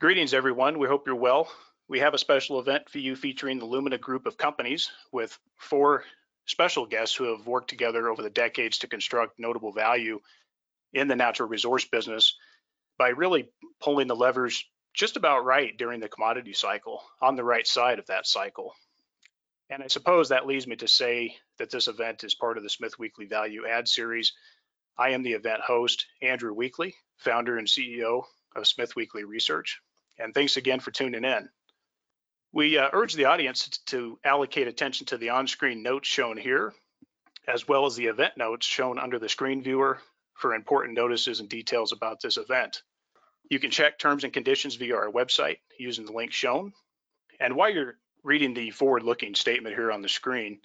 Greetings, everyone. We hope you're well. We have a special event for you featuring the Lumina group of companies with four special guests who have worked together over the decades to construct notable value in the natural resource business by really pulling the levers just about right during the commodity cycle, on the right side of that cycle. And I suppose that leads me to say that this event is part of the Smith Weekly Value Add Series. I am the event host, Andrew Weekly, founder and CEO of Smith Weekly Research. And thanks again for tuning in. We uh, urge the audience to allocate attention to the on-screen notes shown here, as well as the event notes shown under the screen viewer for important notices and details about this event. You can check terms and conditions via our website using the link shown. And while you're reading the forward-looking statement here on the screen,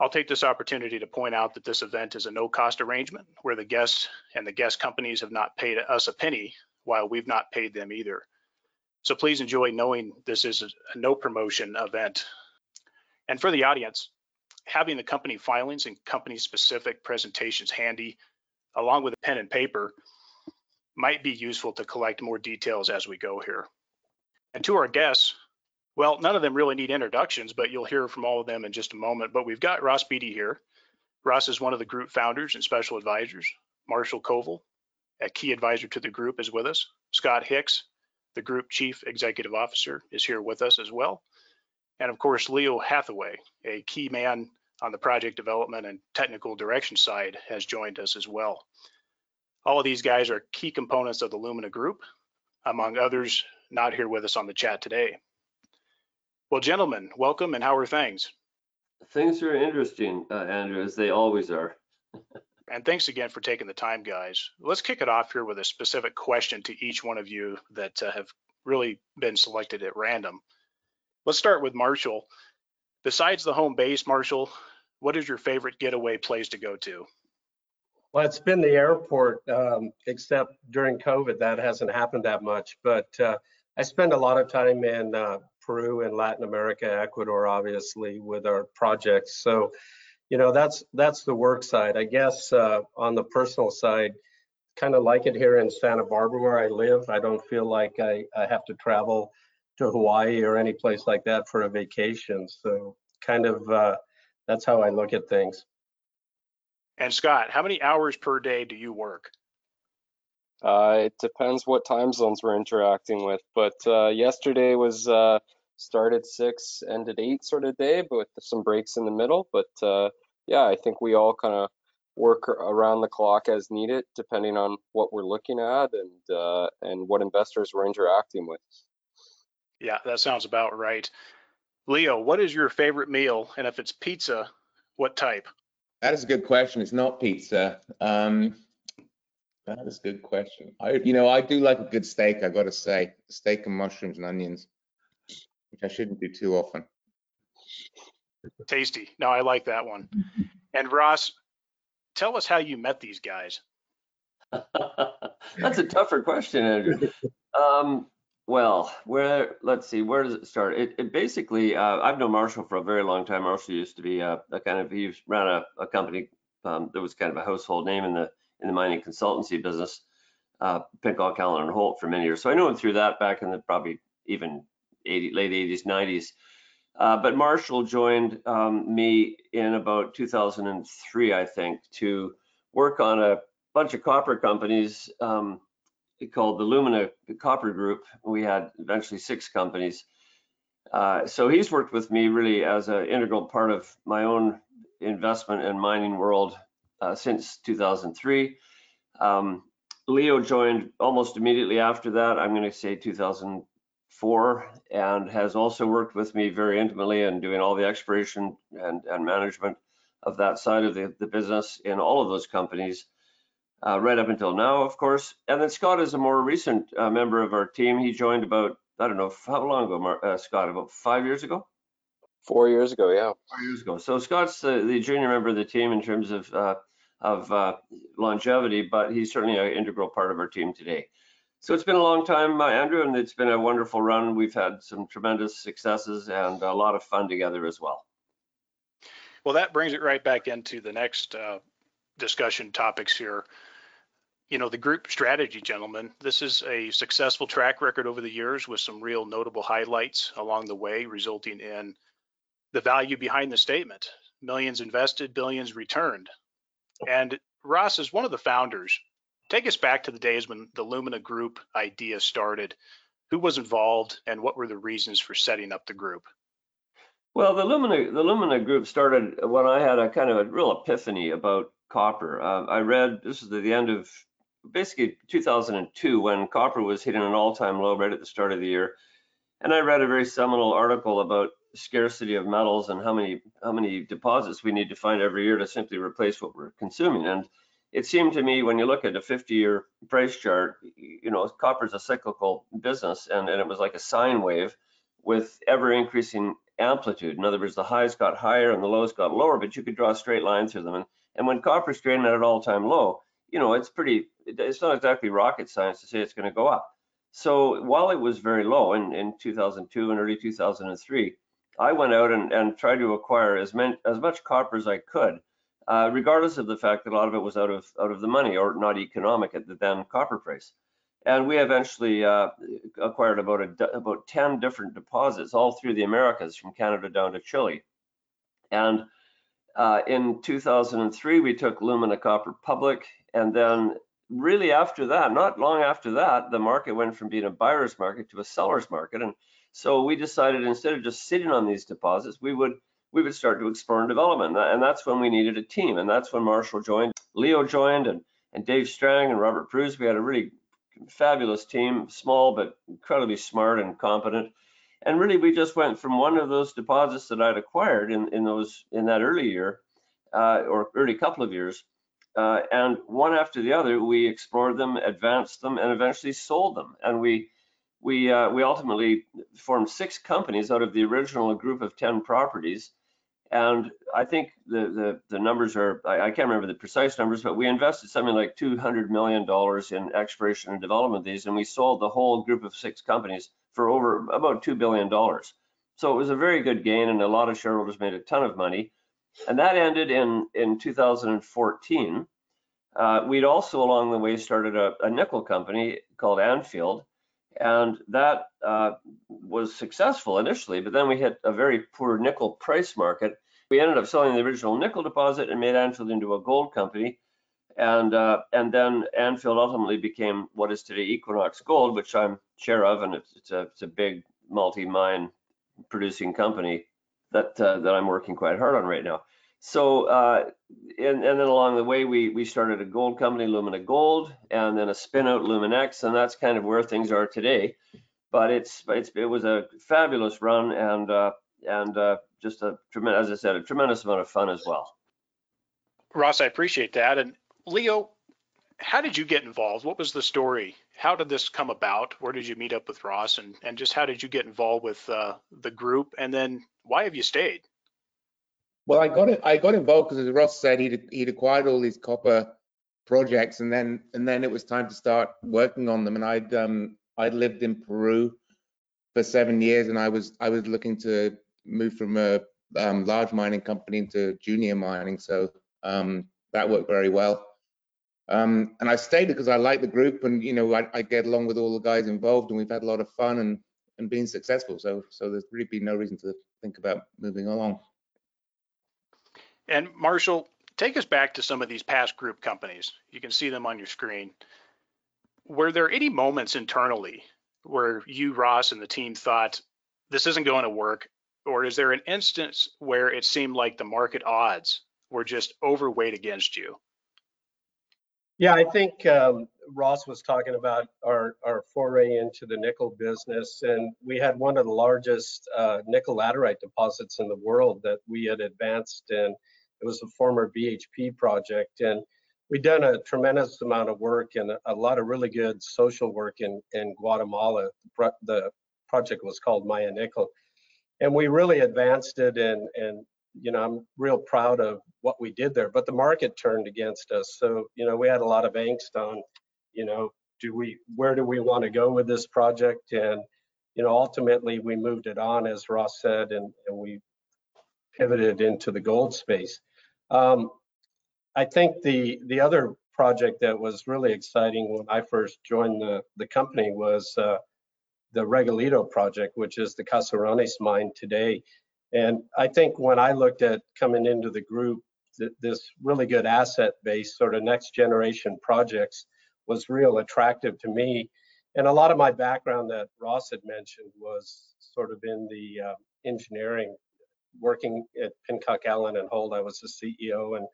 I'll take this opportunity to point out that this event is a no-cost arrangement where the guests and the guest companies have not paid us a penny while we've not paid them either. So please enjoy knowing this is a no promotion event. And for the audience, having the company filings and company specific presentations handy, along with a pen and paper, might be useful to collect more details as we go here. And to our guests, well, none of them really need introductions, but you'll hear from all of them in just a moment. But we've got Ross Beatty here. Ross is one of the group founders and special advisors. Marshall Koval, a key advisor to the group, is with us. Scott Hicks, the group chief executive officer, is here with us as well. And of course, Leo Hathaway, a key man on the project development and technical direction side, has joined us as well. All of these guys are key components of the Lumina Group, among others not here with us on the chat today. Well, gentlemen, welcome and how are things? Things are interesting, uh, Andrew, as they always are. and thanks again for taking the time, guys. Let's kick it off here with a specific question to each one of you that uh, have really been selected at random. Let's start with Marshall. Besides the home base, Marshall, what is your favorite getaway place to go to? Well, it's been the airport, um, except during COVID, that hasn't happened that much. But uh, I spend a lot of time in uh, Peru and Latin America, Ecuador, obviously, with our projects. So, you know, that's that's the work side. I guess uh, on the personal side, kind of like it here in Santa Barbara where I live. I don't feel like I, I have to travel to Hawaii or any place like that for a vacation. So, kind of uh, that's how I look at things. And Scott, how many hours per day do you work? Uh, it depends what time zones we're interacting with, but uh, yesterday was uh, started six, ended eight sort of day, but with some breaks in the middle. But uh, yeah, I think we all kind of work around the clock as needed, depending on what we're looking at and uh, and what investors we're interacting with. Yeah, that sounds about right. Leo, what is your favorite meal? And if it's pizza, what type? That is a good question. It's not pizza. Um, that is a good question. I, you know, I do like a good steak. I got to say, steak and mushrooms and onions, which I shouldn't do too often. Tasty. No, I like that one. And Ross, tell us how you met these guys. That's a tougher question, Andrew. Um, well, where let's see, where does it start? It, it basically, uh, I've known Marshall for a very long time. Marshall used to be a, a kind of he ran a, a company um, that was kind of a household name in the in the mining consultancy business, uh, Pincock, Allen and Holt for many years. So I knew him through that back in the probably even 80, late 80s, 90s. Uh, but Marshall joined um, me in about 2003, I think, to work on a bunch of copper companies. Um, called the Lumina Copper Group. We had eventually six companies. Uh, so he's worked with me really as an integral part of my own investment and mining world uh, since 2003. Um, Leo joined almost immediately after that, I'm going to say 2004, and has also worked with me very intimately and in doing all the exploration and, and management of that side of the, the business in all of those companies uh, right up until now, of course. And then Scott is a more recent uh, member of our team. He joined about, I don't know, how long ago, Mar uh, Scott, about five years ago? Four years ago, yeah. Four years ago. So Scott's the, the junior member of the team in terms of uh, of uh, longevity, but he's certainly an integral part of our team today. So it's been a long time, uh, Andrew, and it's been a wonderful run. We've had some tremendous successes and a lot of fun together as well. Well, that brings it right back into the next discussion topics here you know, the group strategy, gentlemen, this is a successful track record over the years with some real notable highlights along the way, resulting in the value behind the statement. Millions invested, billions returned. And Ross is one of the founders. Take us back to the days when the Lumina Group idea started. Who was involved and what were the reasons for setting up the group? Well, the Lumina the Lumina group started when I had a kind of a real epiphany about copper. Uh, I read this is the end of basically 2002 when copper was hitting an all-time low right at the start of the year, and I read a very seminal article about scarcity of metals and how many how many deposits we need to find every year to simply replace what we're consuming. And it seemed to me when you look at a 50-year price chart, you know, copper is a cyclical business, and, and it was like a sine wave with ever increasing amplitude. In other words, the highs got higher and the lows got lower, but you could draw a straight line through them. And, and when copper's trading at an all-time low, you know, it's pretty, it's not exactly rocket science to say it's going to go up. So while it was very low in, in 2002 and early 2003, I went out and, and tried to acquire as, many, as much copper as I could, uh, regardless of the fact that a lot of it was out of out of the money or not economic at the then copper price. And we eventually uh, acquired about a, about 10 different deposits all through the Americas, from Canada down to Chile. And uh, in 2003, we took Lumina Copper public, and then really after that, not long after that, the market went from being a buyer's market to a seller's market. And so we decided instead of just sitting on these deposits, we would we would start to explore and development. And that's when we needed a team. And that's when Marshall joined, Leo joined, and, and Dave Strang and Robert Pruse. We had a really fabulous team, small but incredibly smart and competent. And really, we just went from one of those deposits that I'd acquired in, in those in that early year uh, or early couple of years, uh, and one after the other, we explored them, advanced them, and eventually sold them. And we we uh, we ultimately formed six companies out of the original group of ten properties. And I think the the, the numbers are I, I, can't remember the precise numbers, but we invested something like 200 million dollars in exploration and development of these, and we sold the whole group of six companies for over about two billion dollars. So it was a very good gain, and a lot of shareholders made a ton of money. And that ended in in 2014. Uh, we'd also along the way started a, a nickel company called Anfield, and that uh, was successful initially, but then we hit a very poor nickel price market. We ended up selling the original nickel deposit and made Anfield into a gold company. And uh, and then Anfield ultimately became what is today Equinox Gold, which I'm chair of, and it's, it's a it's a big multi-mine producing company that uh, that I'm working quite hard on right now. So, uh, and, and then along the way, we, we started a gold company, Lumina Gold, and then a spin out Luminex, and that's kind of where things are today. But it's, it's it was a fabulous run and uh, and uh, just a tremendous, as I said, a tremendous amount of fun as well. Ross, I appreciate that. And Leo, how did you get involved? What was the story? How did this come about? Where did you meet up with Ross, and and just how did you get involved with uh, the group? And then why have you stayed? Well, I got it. I got involved because, as Ross said, he'd he'd acquired all these copper projects, and then and then it was time to start working on them. And I'd um I'd lived in Peru for seven years, and I was I was looking to move from a um, large mining company into junior mining, so um, that worked very well. Um, and I stayed because I like the group, and you know I, I, get along with all the guys involved, and we've had a lot of fun and and been successful. So so there's really been no reason to think about moving along. And Marshall, take us back to some of these past group companies. You can see them on your screen. Were there any moments internally where you, Ross, and the team thought this isn't going to work? Or is there an instance where it seemed like the market odds were just overweight against you? Yeah, I think um, Ross was talking about our, our foray into the nickel business, and we had one of the largest uh, nickel laterite deposits in the world that we had advanced and it was a former BHP project, and we'd done a tremendous amount of work and a lot of really good social work in, in Guatemala. The project was called Maya Nickel. And we really advanced it and, and you know, I'm real proud of what we did there, but the market turned against us. So, you know, we had a lot of angst on, you know, do we, where do we want to go with this project? And, you know, ultimately we moved it on, as Ross said, and, and we pivoted into the gold space. Um, I think the the other project that was really exciting when I first joined the, the company was uh, the Regalito project, which is the Caserones mine today. And I think when I looked at coming into the group, th- this really good asset base, sort of next generation projects, was real attractive to me. And a lot of my background that Ross had mentioned was sort of in the uh, engineering, working at Pincock Allen and Holt. I was the CEO and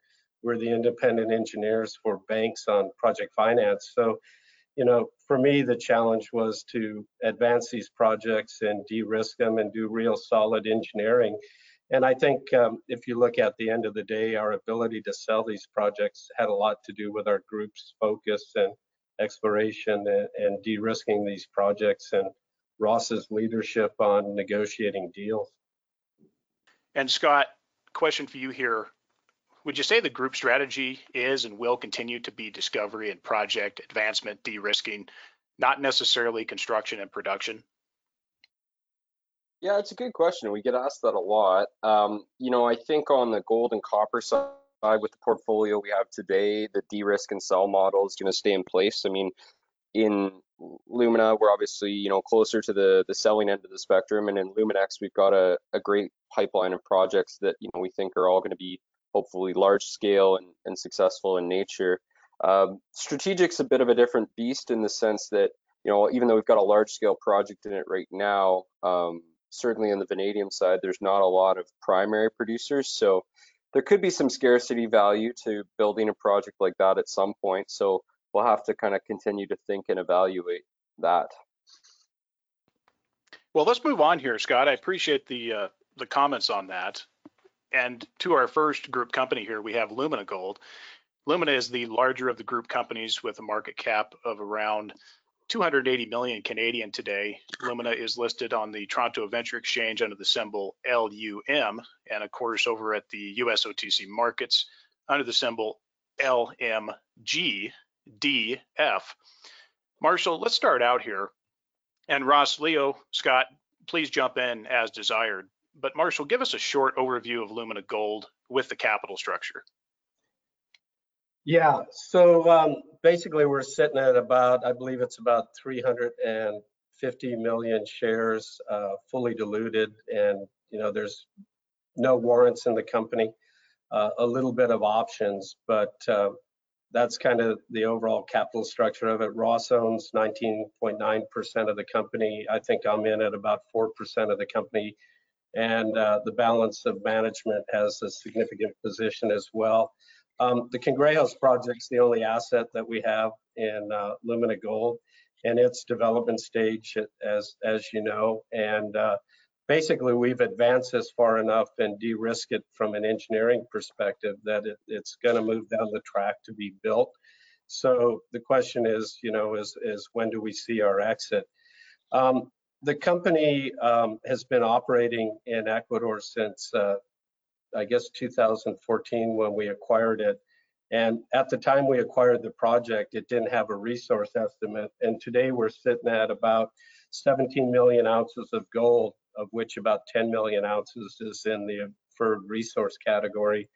we're the independent engineers for banks on project finance. So, you know, for me, the challenge was to advance these projects and de-risk them and do real solid engineering. And I think um, if you look at the end of the day, our ability to sell these projects had a lot to do with our group's focus and exploration and, and de-risking these projects and Ross's leadership on negotiating deals. And Scott, question for you here. Would you say the group strategy is and will continue to be discovery and project advancement, de-risking, not necessarily construction and production? Yeah, it's a good question. We get asked that a lot. Um, you know, I think on the gold and copper side, with the portfolio we have today, the de-risk and sell model is going to stay in place. I mean, in Lumina, we're obviously you know closer to the the selling end of the spectrum, and in Luminex, we've got a, a great pipeline of projects that you know we think are all going to be hopefully large scale and, and successful in nature. Um, strategic's a bit of a different beast in the sense that you know even though we've got a large scale project in it right now, um, certainly in the vanadium side, there's not a lot of primary producers, so there could be some scarcity value to building a project like that at some point. So we'll have to kind of continue to think and evaluate that. Well, let's move on here, Scott. I appreciate the uh, the comments on that. And to our first group company here, we have Lumina Gold. Lumina is the larger of the group companies with a market cap of around 280 million Canadian today. Lumina is listed on the Toronto Venture Exchange under the symbol LUM, and of course over at the US OTC markets under the symbol LMGDF. Marshall, let's start out here. And Ross, Leo, Scott, please jump in as desired. But Marshall, give us a short overview of Lumina Gold with the capital structure. Yeah, so um, basically we're sitting at about, I believe it's about 350 million shares, uh, fully diluted, and you know there's no warrants in the company, uh, a little bit of options, but uh, that's kind of the overall capital structure of it. Ross owns 19.9% of the company. I think I'm in at about 4% of the company, and uh, the balance of management has a significant position as well. Um, the Cangrejos project's the only asset that we have in uh, Lumina Gold, and its development stage, as as you know. And uh, basically, we've advanced this far enough and de-risk it from an engineering perspective that it, it's going to move down the track to be built. So the question is, you know, is is when do we see our exit? Um, the company um, has been operating in Ecuador since uh, I guess 2014 when we acquired it. And at the time we acquired the project, it didn't have a resource estimate. And today we're sitting at about 17 million ounces of gold, of which about 10 million ounces is in the inferred resource category,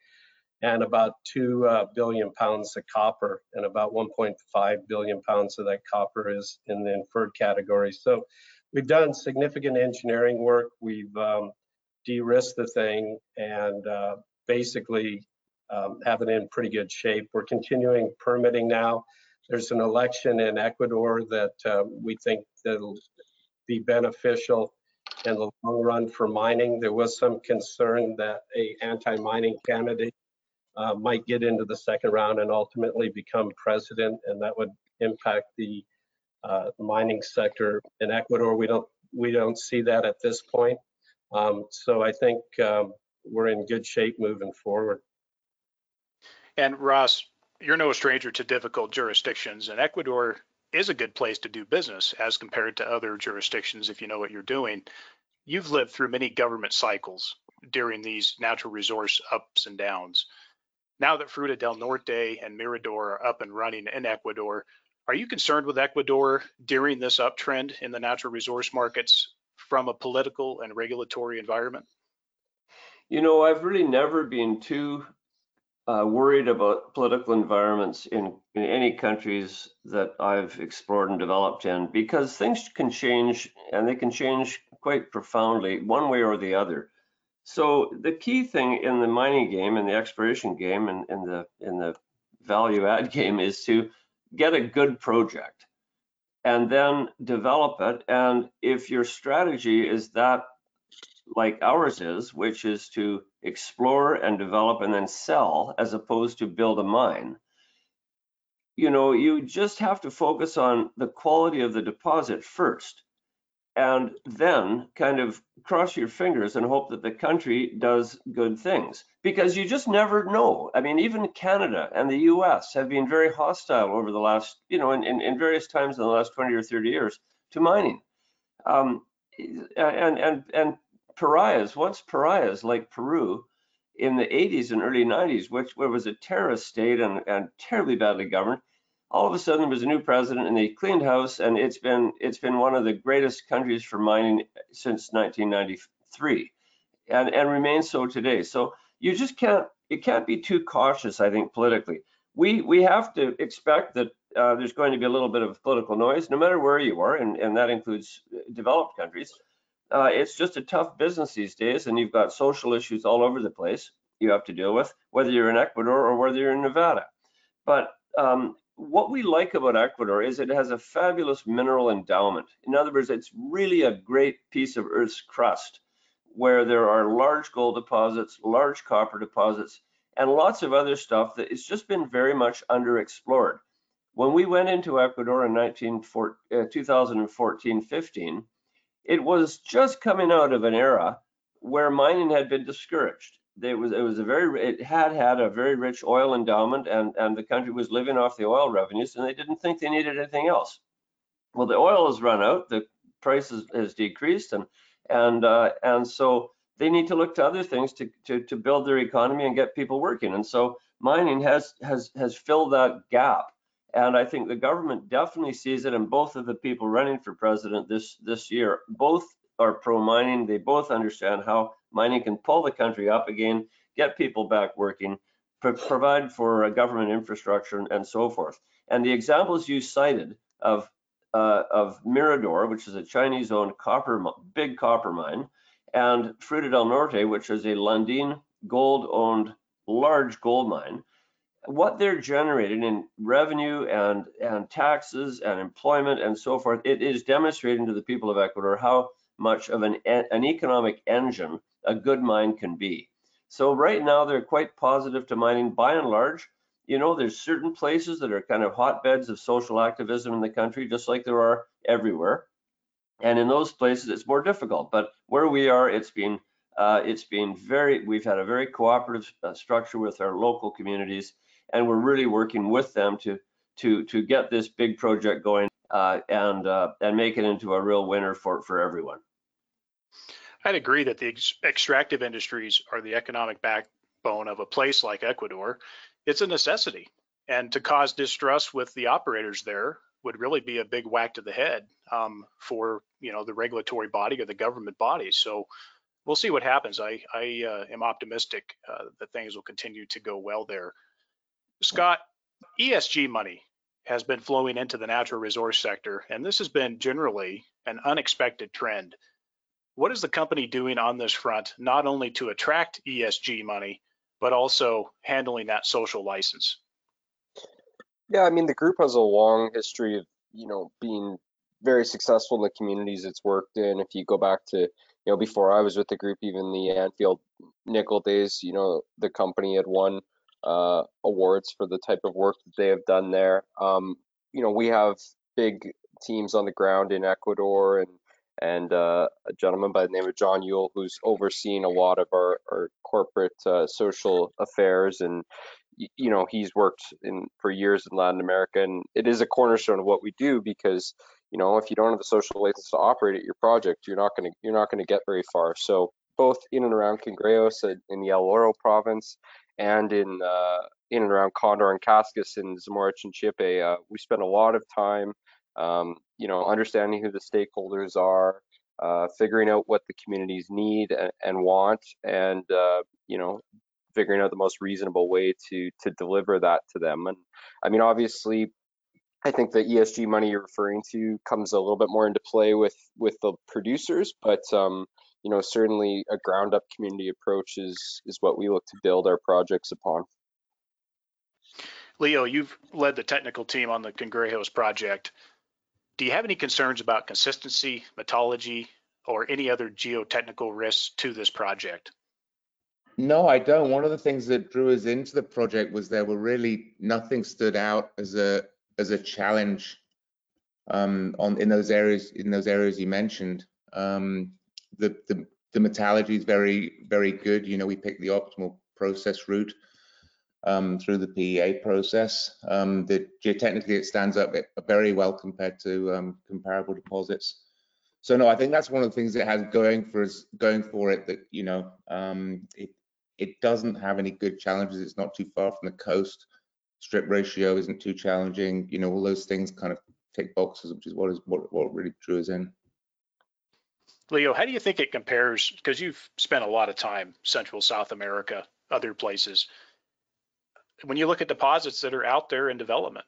and about 2 uh, billion pounds of copper, and about 1.5 billion pounds of that copper is in the inferred category. So we've done significant engineering work. We've um, de-risked the thing and uh, basically um, have it in pretty good shape. We're continuing permitting now. There's an election in Ecuador that uh, we think that'll be beneficial in the long run for mining. There was some concern that a anti-mining candidate uh, might get into the second round and ultimately become president, and that would impact the uh, mining sector in Ecuador. We don't we don't see that at this point. Um, so I think um, we're in good shape moving forward. And Ross, you're no stranger to difficult jurisdictions, and Ecuador is a good place to do business as compared to other jurisdictions if you know what you're doing. You've lived through many government cycles during these natural resource ups and downs. Now that Fruta del Norte and Mirador are up and running in Ecuador, are you concerned with Ecuador during this uptrend in the natural resource markets from a political and regulatory environment? You know, I've really never been too uh, worried about political environments in, in any countries that I've explored and developed in because things can change and they can change quite profoundly one way or the other. So the key thing in the mining game and the exploration game and in the in the value add game is to get a good project and then develop it. And if your strategy is that like ours is, which is to explore and develop and then sell as opposed to build a mine, you know, you just have to focus on the quality of the deposit first and then kind of cross your fingers and hope that the country does good things because you just never know. I mean, even Canada and the US have been very hostile over the last, you know, in, in, in various times in the last 20 or 30 years to mining. Um, and, and, and pariahs, once pariahs like Peru in the 80s and early 90s, which was a terrorist state and, and terribly badly governed, all of a sudden there was a new president and they cleaned house and it's been it's been one of the greatest countries for mining since 1993 and and remains so today. So you just can't it can't be too cautious i think politically. We we have to expect that uh, there's going to be a little bit of political noise no matter where you are and and that includes developed countries uh, it's just a tough business these days and you've got social issues all over the place you have to deal with whether you're in ecuador or whether you're in nevada but um, what we like about Ecuador is it has a fabulous mineral endowment. In other words, it's really a great piece of Earth's crust where there are large gold deposits, large copper deposits, and lots of other stuff that has just been very much underexplored. When we went into Ecuador in 2014-15, uh, it was just coming out of an era where mining had been discouraged. It was it was a very it had had a very rich oil endowment and and the country was living off the oil revenues and they didn't think they needed anything else. Well the oil has run out the price has, has decreased and and uh, and so they need to look to other things to, to to build their economy and get people working. And so mining has has has filled that gap and I think the government definitely sees it and both of the people running for president this this year both are pro mining they both understand how mining can pull the country up again, get people back working, pro provide for government infrastructure and, so forth. And the examples you cited of uh, of Mirador, which is a Chinese-owned copper big copper mine, and Fruta del Norte, which is a Lundin gold-owned large gold mine, what they're generating in revenue and and taxes and employment and so forth, it is demonstrating to the people of Ecuador how much of an an economic engine a good mine can be. So right now they're quite positive to mining by and large. You know, there's certain places that are kind of hotbeds of social activism in the country, just like there are everywhere. And in those places, it's more difficult. But where we are, it's been uh, it's been very. We've had a very cooperative uh, structure with our local communities, and we're really working with them to to to get this big project going uh, and uh, and make it into a real winner for for everyone. I'd agree that the ex extractive industries are the economic backbone of a place like Ecuador. It's a necessity. And to cause distrust with the operators there would really be a big whack to the head um, for you know the regulatory body or the government body. So we'll see what happens. I, I uh, am optimistic uh, that things will continue to go well there. Scott, ESG money has been flowing into the natural resource sector, and this has been generally an unexpected trend. What is the company doing on this front, not only to attract ESG money, but also handling that social license? Yeah, I mean, the group has a long history of, you know, being very successful in the communities it's worked in. If you go back to, you know, before I was with the group, even the Anfield nickel days, you know, the company had won uh, awards for the type of work that they have done there. Um, you know, we have big teams on the ground in Ecuador and and uh, a gentleman by the name of John Yule, who's overseeing a lot of our, our corporate uh, social affairs. And, you know, he's worked in for years in Latin America. And it is a cornerstone of what we do because, you know, if you don't have a social license to operate at your project, you're not going to you're not going to get very far. So both in and around Cangrejos in the El Oro province and in uh, in and around Condor and Cascas in Zamora Chinchipe, uh, we spend a lot of time um, you know, understanding who the stakeholders are, uh, figuring out what the communities need and, and want, and uh, you know, figuring out the most reasonable way to to deliver that to them. And I mean, obviously, I think the ESG money you're referring to comes a little bit more into play with with the producers, but um, you know, certainly a ground up community approach is is what we look to build our projects upon. Leo, you've led the technical team on the Cangrejos project. Do you have any concerns about consistency, metallurgy, or any other geotechnical risks to this project? No, I don't. One of the things that drew us into the project was there were really nothing stood out as a as a challenge um, on in those areas in those areas you mentioned. Um, the, the the metallurgy is very very good. You know, we picked the optimal process route um, through the PEA process. Um, the geotechnically it stands up very well compared to um, comparable deposits. So no, I think that's one of the things it has going for us, going for it that you know um, it it doesn't have any good challenges. It's not too far from the coast. Strip ratio isn't too challenging. You know, all those things kind of tick boxes, which is what is what, what really drew us in. Leo, how do you think it compares? Because you've spent a lot of time Central South America, other places when you look at deposits that are out there in development,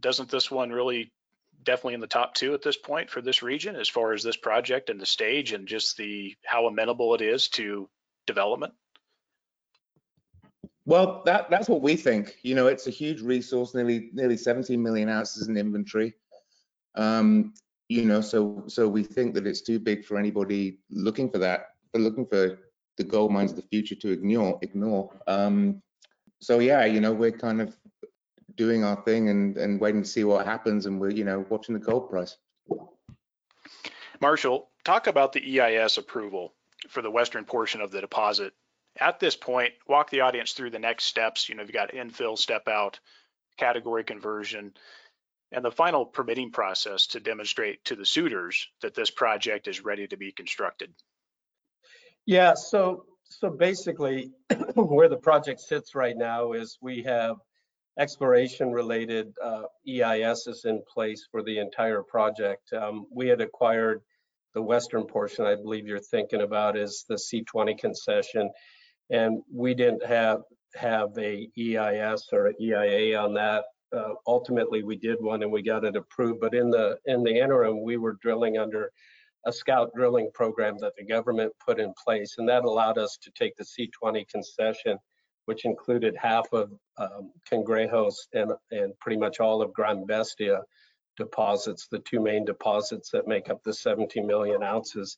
doesn't this one really definitely in the top two at this point for this region as far as this project and the stage and just the how amenable it is to development? Well, that that's what we think. You know, it's a huge resource, nearly nearly 17 million ounces in inventory. Um, you know, so so we think that it's too big for anybody looking for that, for looking for the gold mines of the future to ignore. Ignore. Um, so yeah, you know, we're kind of doing our thing and and waiting to see what happens, and we're you know watching the gold price. Marshall, talk about the EIS approval for the western portion of the deposit. At this point, walk the audience through the next steps. You know, you've got infill, step out, category conversion, and the final permitting process to demonstrate to the suitors that this project is ready to be constructed. Yeah, so so basically, where the project sits right now is we have exploration related uh, EISs in place for the entire project. Um, we had acquired the western portion, I believe you're thinking about is the C20 concession. And we didn't have have a EIS or an EIA on that. Uh, ultimately, we did one and we got it approved. But in the in the interim, we were drilling under a scout drilling program that the government put in place, and that allowed us to take the C20 concession, which included half of um, Cangrejos and, and pretty much all of Gran Bestia deposits, the two main deposits that make up the 17 million ounces.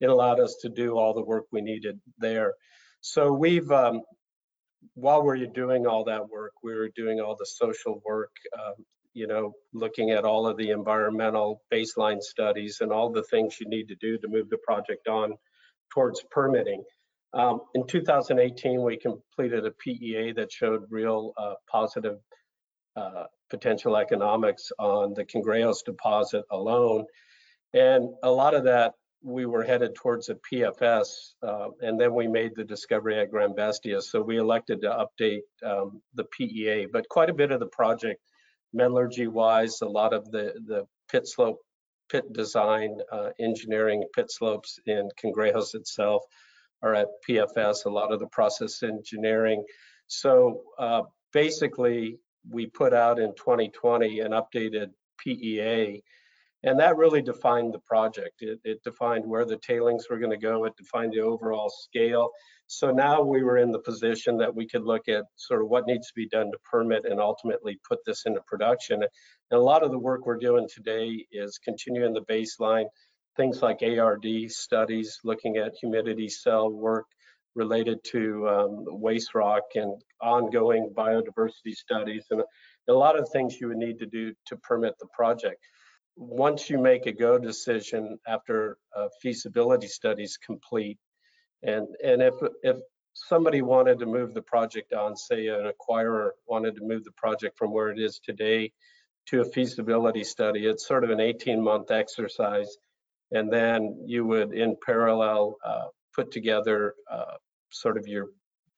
It allowed us to do all the work we needed there. So we've, um, while we are doing all that work, we were doing all the social work, um, you know, looking at all of the environmental baseline studies and all the things you need to do to move the project on towards permitting. Um, in 2018, we completed a PEA that showed real uh, positive uh, potential economics on the Cangrejos deposit alone. And a lot of that, we were headed towards a PFS, uh, and then we made the discovery at Gran Bestia. So we elected to update um, the PEA, but quite a bit of the project metallurgy wise, a lot of the, the pit slope, pit design, uh, engineering, pit slopes in Cangrejos itself are at PFS, a lot of the process engineering. So uh, basically, we put out in 2020 an updated PEA and that really defined the project. It, it defined where the tailings were going to go. It defined the overall scale. So now we were in the position that we could look at sort of what needs to be done to permit and ultimately put this into production. And a lot of the work we're doing today is continuing the baseline, things like ARD studies, looking at humidity cell work related to um, waste rock and ongoing biodiversity studies and a lot of things you would need to do to permit the project once you make a go decision after a feasibility study is complete, and and if if somebody wanted to move the project on, say an acquirer wanted to move the project from where it is today to a feasibility study, it's sort of an 18 month exercise. And then you would, in parallel, uh, put together uh, sort of your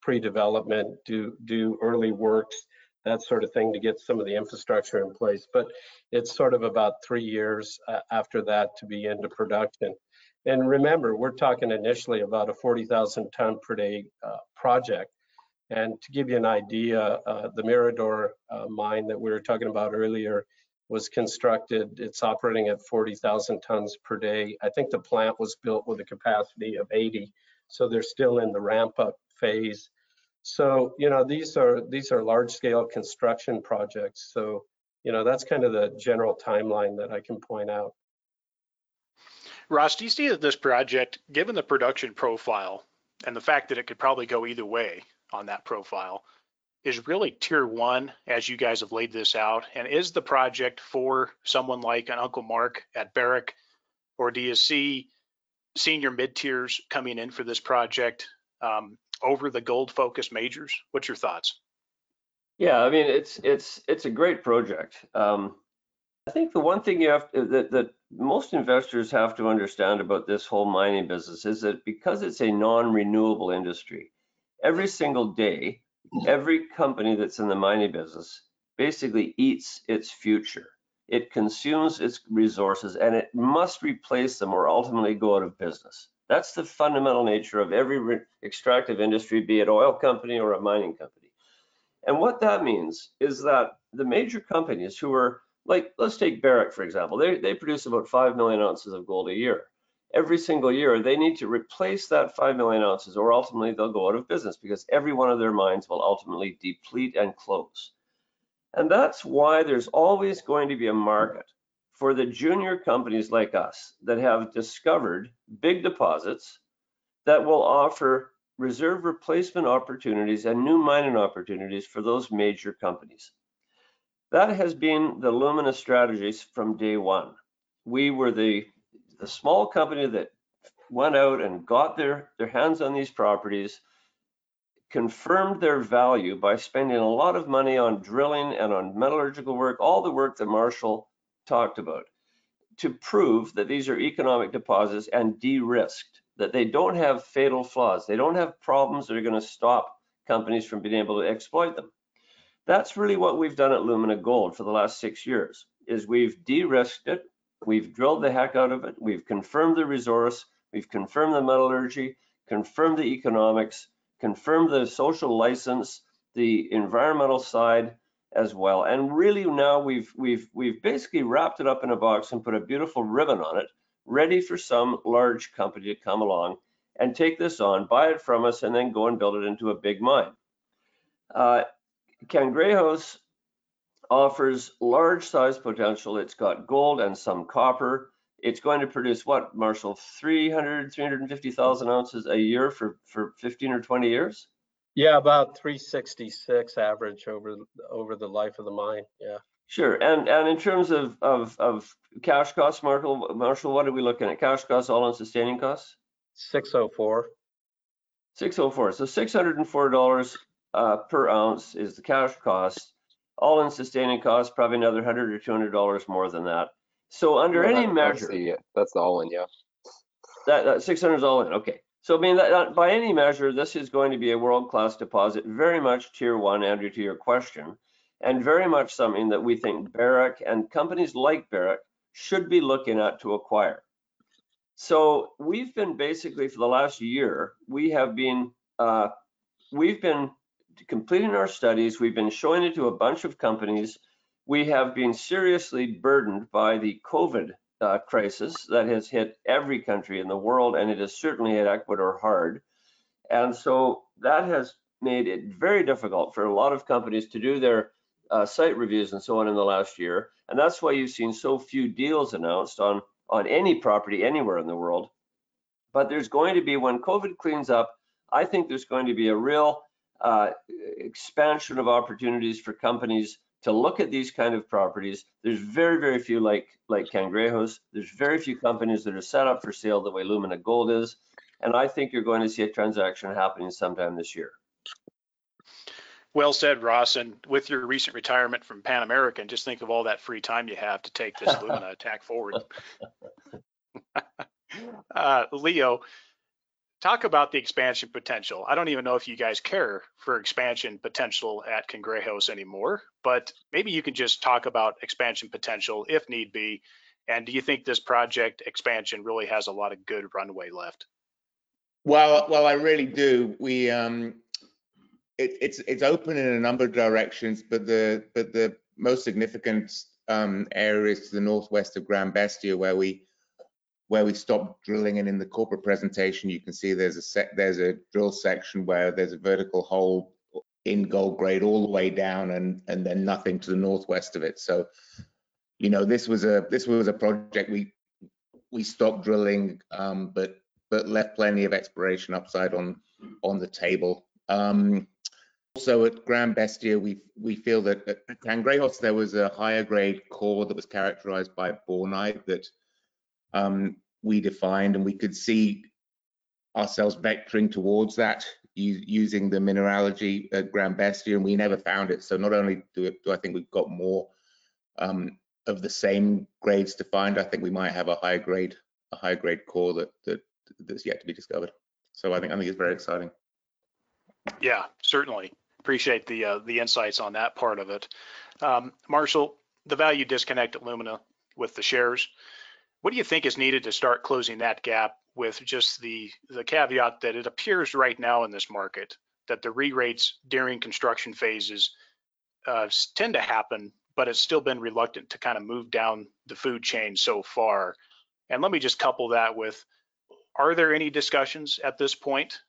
pre-development, do do early works, that sort of thing to get some of the infrastructure in place. But it's sort of about three years uh, after that to be into production. And remember, we're talking initially about a 40,000 ton per day uh, project. And to give you an idea, uh, the Mirador uh, mine that we were talking about earlier was constructed. It's operating at 40,000 tons per day. I think the plant was built with a capacity of 80, so they're still in the ramp up phase. So, you know, these are these are large scale construction projects. So, you know, that's kind of the general timeline that I can point out. Ross, do you see that this project, given the production profile and the fact that it could probably go either way on that profile, is really tier one as you guys have laid this out? And is the project for someone like an Uncle Mark at Barrick, or do you see senior mid tiers coming in for this project um, over the gold focused majors? What's your thoughts? Yeah, I mean it's it's it's a great project. Um, I think the one thing you have to, that that most investors have to understand about this whole mining business is that because it's a non-renewable industry, every single day, every company that's in the mining business basically eats its future. It consumes its resources and it must replace them or ultimately go out of business. That's the fundamental nature of every extractive industry, be it oil company or a mining company. And what that means is that the major companies who are like, let's take Barrick, for example. They, they produce about 5 million ounces of gold a year. Every single year, they need to replace that 5 million ounces or ultimately they'll go out of business because every one of their mines will ultimately deplete and close. And that's why there's always going to be a market for the junior companies like us that have discovered big deposits that will offer reserve replacement opportunities and new mining opportunities for those major companies. That has been the Lumina strategies from day one. We were the, the small company that went out and got their, their hands on these properties, confirmed their value by spending a lot of money on drilling and on metallurgical work, all the work that Marshall talked about, to prove that these are economic deposits and de-risked, that they don't have fatal flaws. They don't have problems that are going to stop companies from being able to exploit them. That's really what we've done at Lumina Gold for the last six years, is we've de-risked it, we've drilled the heck out of it, we've confirmed the resource, we've confirmed the metallurgy, confirmed the economics, confirmed the social license, the environmental side as well. And really now we've we've we've basically wrapped it up in a box and put a beautiful ribbon on it, ready for some large company to come along and take this on, buy it from us, and then go and build it into a big mine. Uh, offers large size potential. It's got gold and some copper. It's going to produce what, Marshall, 300, 350,000 ounces a year for, for 15 or 20 years? Yeah, about 366 average over over the life of the mine. Yeah. Sure. And and in terms of of, of cash costs, Marshall, Marshall, what are we looking at? Cash costs, all in sustaining costs? 604. 604. So $604 uh, per ounce is the cash cost. All in sustaining costs, probably another hundred or two hundred dollars more than that. So under Well, any that- measure, That's the, that's the all in, yeah. that, that 600 is all in. Okay. So I mean, that, that, by any measure, this is going to be a world-class deposit, very much tier one, Andrew, to your question, and very much something that we think Barrick and companies like Barrick should be looking at to acquire. So we've been basically for the last year, we have been uh, we've been completing our studies. We've been showing it to a bunch of companies. We have been seriously burdened by the COVID uh, crisis that has hit every country in the world, and it has certainly hit Ecuador hard. And so that has made it very difficult for a lot of companies to do their uh, site reviews and so on in the last year. And that's why you've seen so few deals announced on, on any property anywhere in the world. But there's going to be, when COVID cleans up, I think there's going to be a real uh, expansion of opportunities for companies to look at these kind of properties. There's very, very few like like Cangrejos. There's very few companies that are set up for sale the way Lumina Gold is. And I think you're going to see a transaction happening sometime this year. Well said, Ross. And with your recent retirement from Pan American, just think of all that free time you have to take this Lumina attack forward. uh, Leo, talk about the expansion potential. I don't even know if you guys care for expansion potential at Cangrejos anymore, but maybe you can just talk about expansion potential if need be. And do you think this project expansion really has a lot of good runway left? Well, well, I really do. We, um, it, it's it's open in a number of directions, but the but the most significant um, area is to the northwest of Gran Bestia, where we where we stopped drilling. And in the corporate presentation, you can see there's a set there's a drill section where there's a vertical hole in gold grade all the way down, and and then nothing to the northwest of it. So, you know, this was a this was a project we we stopped drilling, um, but but left plenty of exploration upside on on the table. Um, also at Gran Bestia, we we feel that at Cangrejos there was a higher grade core that was characterized by bornite that um, we defined, and we could see ourselves vectoring towards that using the mineralogy at Gran Bestia, and we never found it. So not only do, it, do I think we've got more um, of the same grades to find, I think we might have a higher grade a higher grade core that that that's yet to be discovered. So I think I think it's very exciting. Yeah, certainly. Appreciate the uh, the insights on that part of it. Um, Marshall, the value disconnect at Lumina with the shares. What do you think is needed to start closing that gap with just the the caveat that it appears right now in this market that the re-rates during construction phases uh, tend to happen, but it's still been reluctant to kind of move down the food chain so far. And let me just couple that with, are there any discussions at this point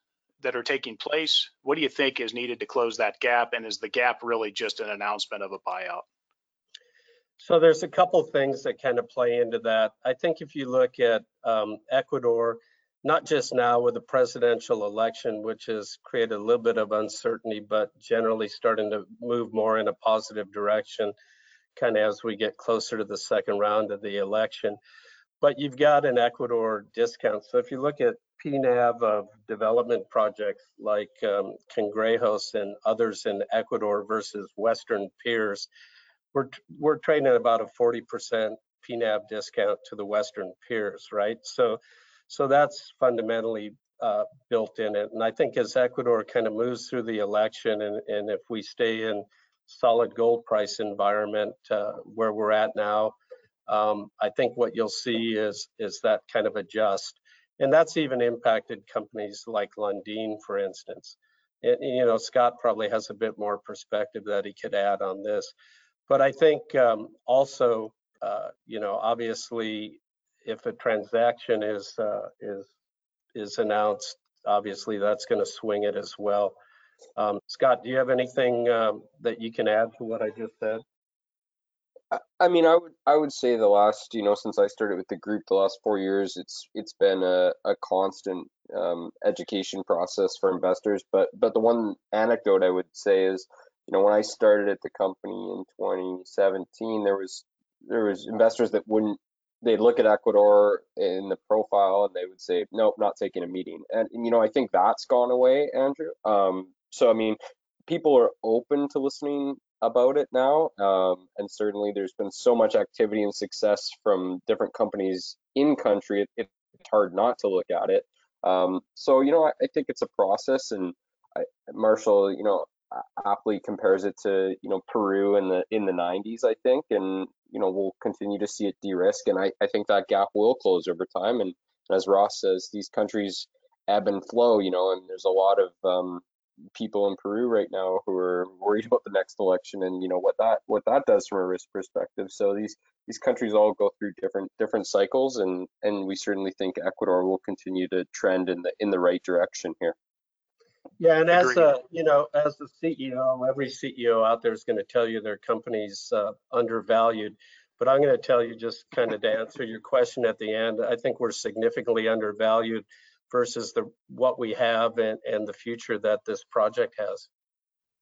that are taking place? What do you think is needed to close that gap? And is the gap really just an announcement of a buyout? So there's a couple things that kind of play into that. I think if you look at um, Ecuador, not just now with the presidential election, which has created a little bit of uncertainty, but generally starting to move more in a positive direction, kind of as we get closer to the second round of the election. But you've got an Ecuador discount. So if you look at PNAV of development projects like um, Cangrejos and others in Ecuador versus Western peers, we're, we're trading at about a 40% PNAV discount to the Western peers, right? So, so that's fundamentally uh, built in it. And I think as Ecuador kind of moves through the election and, and if we stay in solid gold price environment uh, where we're at now, um, I think what you'll see is, is that kind of adjust. And that's even impacted companies like Lundin, for instance. And, you know, Scott probably has a bit more perspective that he could add on this. But I think um, also, uh, you know, obviously, if a transaction is uh, is is announced, obviously that's going to swing it as well. Um, Scott, do you have anything um, that you can add to what I just said? I mean, I would I would say the last, you know, since I started with the group, the last four years, it's it's been a, a constant um, education process for investors. But but the one anecdote I would say is, you know, when I started at the company in 2017, there was there was investors that wouldn't they'd look at Ecuador in the profile and they would say, nope, not taking a meeting. And, and you know, I think that's gone away, Andrew. Um, so I mean, people are open to listening about it now. Um, and certainly there's been so much activity and success from different companies in country, it, it's hard not to look at it. Um, so, you know, I, I, think it's a process and I, Marshall, you know, aptly compares it to, you know, Peru in the, in the 90s, I think, and, you know, we'll continue to see it de-risk. And I, I think that gap will close over time. And as Ross says, these countries ebb and flow, you know, and there's a lot of, um, people in Peru right now who are worried about the next election and you know what that what that does from a risk perspective. So these these countries all go through different different cycles and and we certainly think Ecuador will continue to trend in the in the right direction here. Yeah, and as a you know, as the CEO, every CEO out there is going to tell you their company's uh, undervalued. But I'm going to tell you just kind of to answer your question at the end. I think we're significantly undervalued versus the what we have and, and the future that this project has.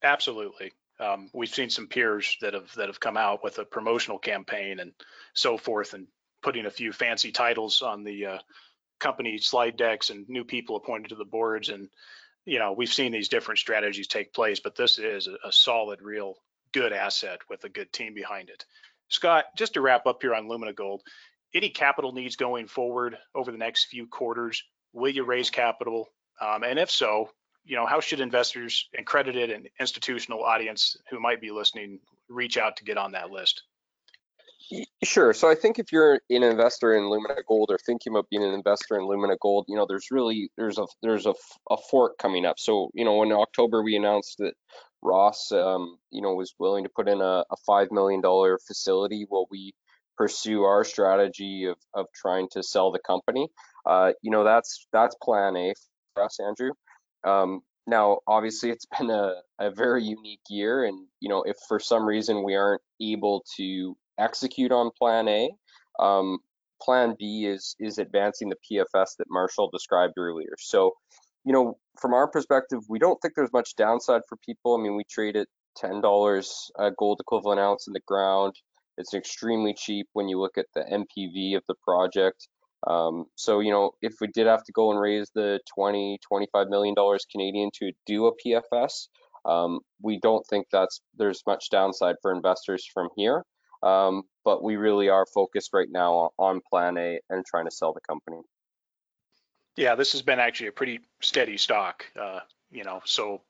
Absolutely. Um, we've seen some peers that have that have come out with a promotional campaign and so forth, and putting a few fancy titles on the uh, company slide decks and new people appointed to the boards. And you know, we've seen these different strategies take place, but this is a, solid, real good asset with a good team behind it. Scott, just to wrap up here on Lumina Gold, any capital needs going forward over the next few quarters Will you raise capital? Um, and if so, you know, how should investors and credited and institutional audience who might be listening reach out to get on that list? Sure. So I think if you're an investor in Lumina Gold or thinking about being an investor in Lumina Gold, you know, there's really there's a there's a, a fork coming up. So you know, in October we announced that Ross, um, you know, was willing to put in a, a five million dollar facility while we pursue our strategy of of trying to sell the company. Uh, you know, that's that's Plan A for us, Andrew. Um, now, obviously, it's been a, a very unique year, and you know, if for some reason we aren't able to execute on Plan A, um, Plan B is is advancing the PFS that Marshall described earlier. So, you know, from our perspective, we don't think there's much downside for people. I mean, we trade at ten dollars gold equivalent ounce in the ground. It's extremely cheap when you look at the NPV of the project. Um, so, you know, if we did have to go and raise the 20, 25 million dollars Canadian to do a PFS, um, we don't think that's there's much downside for investors from here. Um, but we really are focused right now on, Plan A and trying to sell the company. Yeah, this has been actually a pretty steady stock, uh, you know, so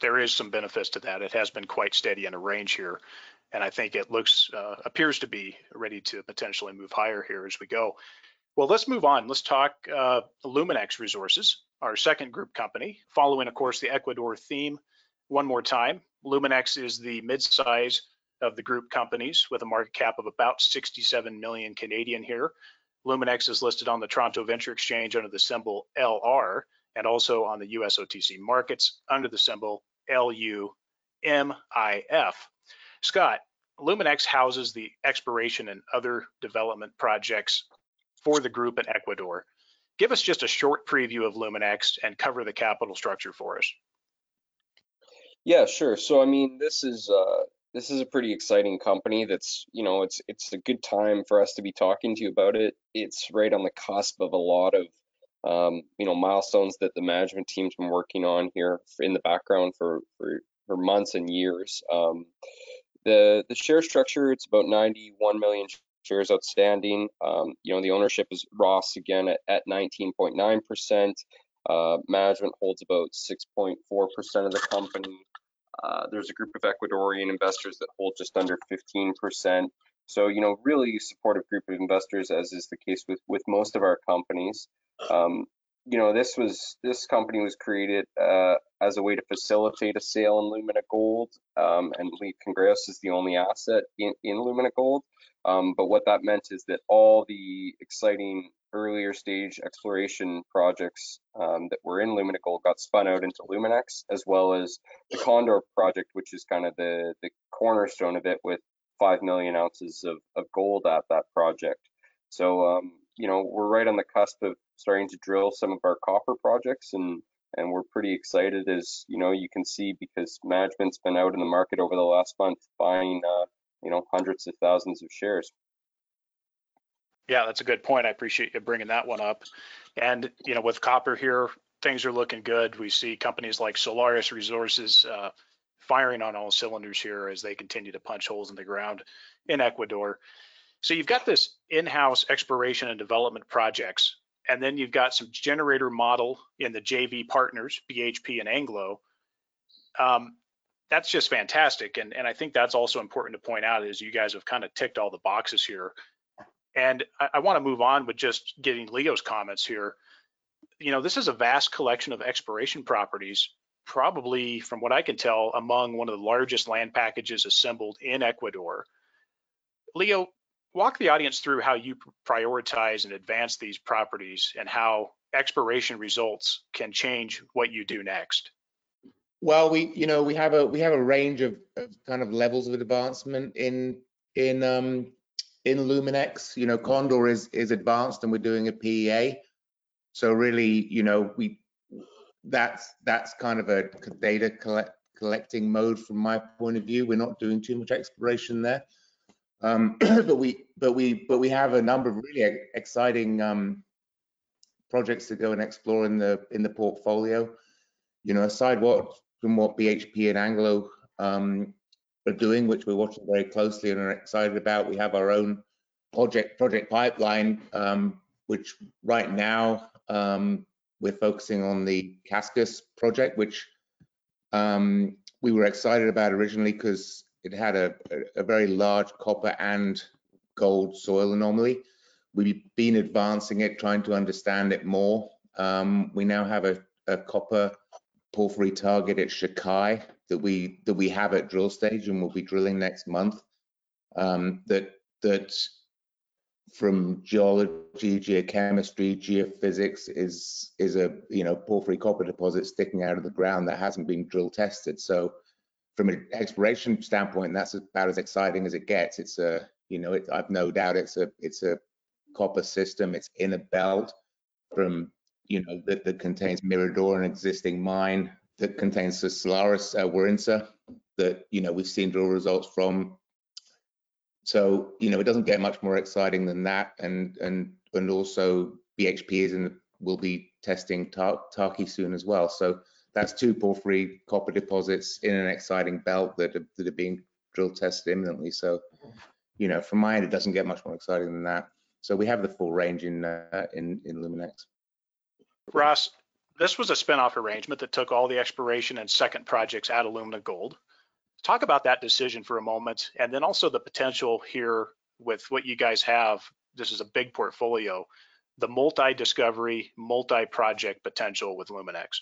there is some benefits to that. It has been quite steady in a range here. And I think it looks, uh, appears to be ready to potentially move higher here as we go. Well, let's move on. Let's talk uh, Luminex Resources, our second group company, following, of course, the Ecuador theme. One more time, Luminex is the mid-size of the group companies with a market cap of about 67 million Canadian here. Luminex is listed on the Toronto Venture Exchange under the symbol LR and also on the US OTC markets under the symbol LUMIF. Scott, Luminex houses the exploration and other development projects for the group in Ecuador. Give us just a short preview of Luminex and cover the capital structure for us. Yeah, sure. So I mean, this is uh, this is a pretty exciting company. That's you know, it's it's a good time for us to be talking to you about it. It's right on the cusp of a lot of um, you know milestones that the management team's been working on here in the background for for, for months and years. Um, the the share structure it's about 91 million shares outstanding. Um, you know the ownership is Ross again at, at 19.9 percent. Uh, management holds about 6.4 percent of the company. Uh, there's a group of Ecuadorian investors that hold just under 15 percent. So you know really supportive group of investors, as is the case with with most of our companies. Um, you know, this was this company was created uh, as a way to facilitate a sale in Lumina Gold, um, and Lee Congress is the only asset in, in Lumina Gold. Um, but what that meant is that all the exciting earlier stage exploration projects um, that were in Lumina Gold got spun out into Luminex, as well as the Condor project, which is kind of the the cornerstone of it, with five million ounces of, of gold at that project. So um, you know, we're right on the cusp of starting to drill some of our copper projects and and we're pretty excited as you know you can see because management's been out in the market over the last month buying uh, you know hundreds of thousands of shares Yeah, that's a good point. I appreciate you bringing that one up. And, you know, with copper here, things are looking good. We see companies like Solaris Resources uh, firing on all cylinders here as they continue to punch holes in the ground in Ecuador. So you've got this in-house exploration and development projects, and then you've got some generator model in the JV partners, BHP and Anglo. Um, that's just fantastic. And, and I think that's also important to point out is you guys have kind of ticked all the boxes here. And I, I want to move on with just getting Leo's comments here. You know, this is a vast collection of exploration properties, probably from what I can tell, among one of the largest land packages assembled in Ecuador. Leo, walk the audience through how you prioritize and advance these properties and how exploration results can change what you do next. Well, we, you know, we have a we have a range of, of kind of levels of advancement in in um in Luminex. You know, Condor is is advanced, and we're doing a PEA. So really, you know, we that's that's kind of a data collect, collecting mode from my point of view. We're not doing too much exploration there, um, but we but we but we have a number of really exciting um, projects to go and explore in the in the portfolio. You know, aside what from what BHP and Anglo um, are doing, which we're watching very closely and are excited about. We have our own project project pipeline, um, which right now um, we're focusing on the Cascas project, which um, we were excited about originally because it had a, a, a, very large copper and gold soil anomaly. We've been advancing it, trying to understand it more. Um, we now have a, a copper porphyry target at Shakai that we that we have at drill stage and we'll be drilling next month. Um, that that from geology, geochemistry, geophysics is is a you know porphyry copper deposit sticking out of the ground that hasn't been drill tested. So from an exploration standpoint, that's about as exciting as it gets. It's a you know it, I've no doubt it's a it's a copper system. It's in a belt from you know that, that contains Mirador, an existing mine that contains the Solaris uh, Warintza that you know we've seen drill results from so, you know, it doesn't get much more exciting than that. And and and also BHP is in will be testing Tar Tarqui soon as well. So that's two porphyry copper deposits in an exciting belt that are, that are being drill tested imminently. So, you know, from my end, it doesn't get much more exciting than that. So we have the full range in uh, in in Luminex. Ross, this was a spinoff arrangement that took all the exploration and second projects at of Lumina Gold. Talk about that decision for a moment, and then also the potential here with what you guys have. This is a big portfolio, the multi-discovery, multi-project potential with Luminex.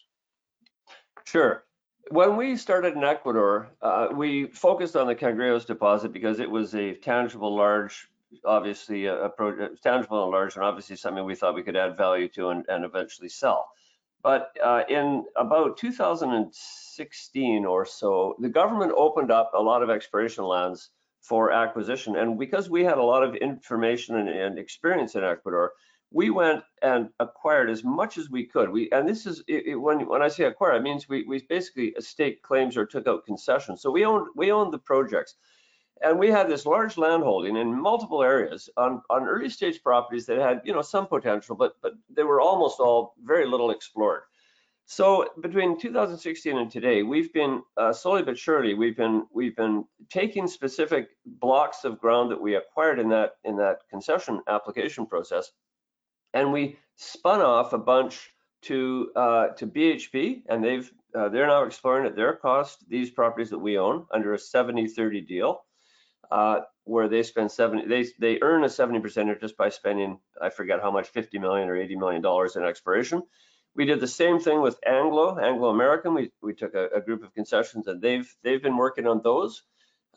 Sure. When we started in Ecuador, uh, we focused on the Cangrejos deposit because it was a tangible, large, obviously a, a pro, tangible and large, and obviously something we thought we could add value to and, and eventually sell. But uh, in about 2016 or so, the government opened up a lot of exploration lands for acquisition. And because we had a lot of information and, and experience in Ecuador, we went and acquired as much as we could. We and this is it, it, when when I say acquire, it means we we basically staked claims or took out concessions. So we owned we owned the projects. And we had this large landholding in multiple areas on, on early stage properties that had, you know, some potential, but but they were almost all very little explored. So between 2016 and today, we've been uh, slowly but surely we've been we've been taking specific blocks of ground that we acquired in that in that concession application process, and we spun off a bunch to uh, to BHP, and they've uh, they're now exploring at their cost these properties that we own under a 70-30 deal uh, where they spend 70, they, they earn a 70% just by spending, I forget how much, 50 million or 80 million dollars in exploration. We did the same thing with Anglo, Anglo American. We, we took a, a group of concessions and they've, they've been working on those.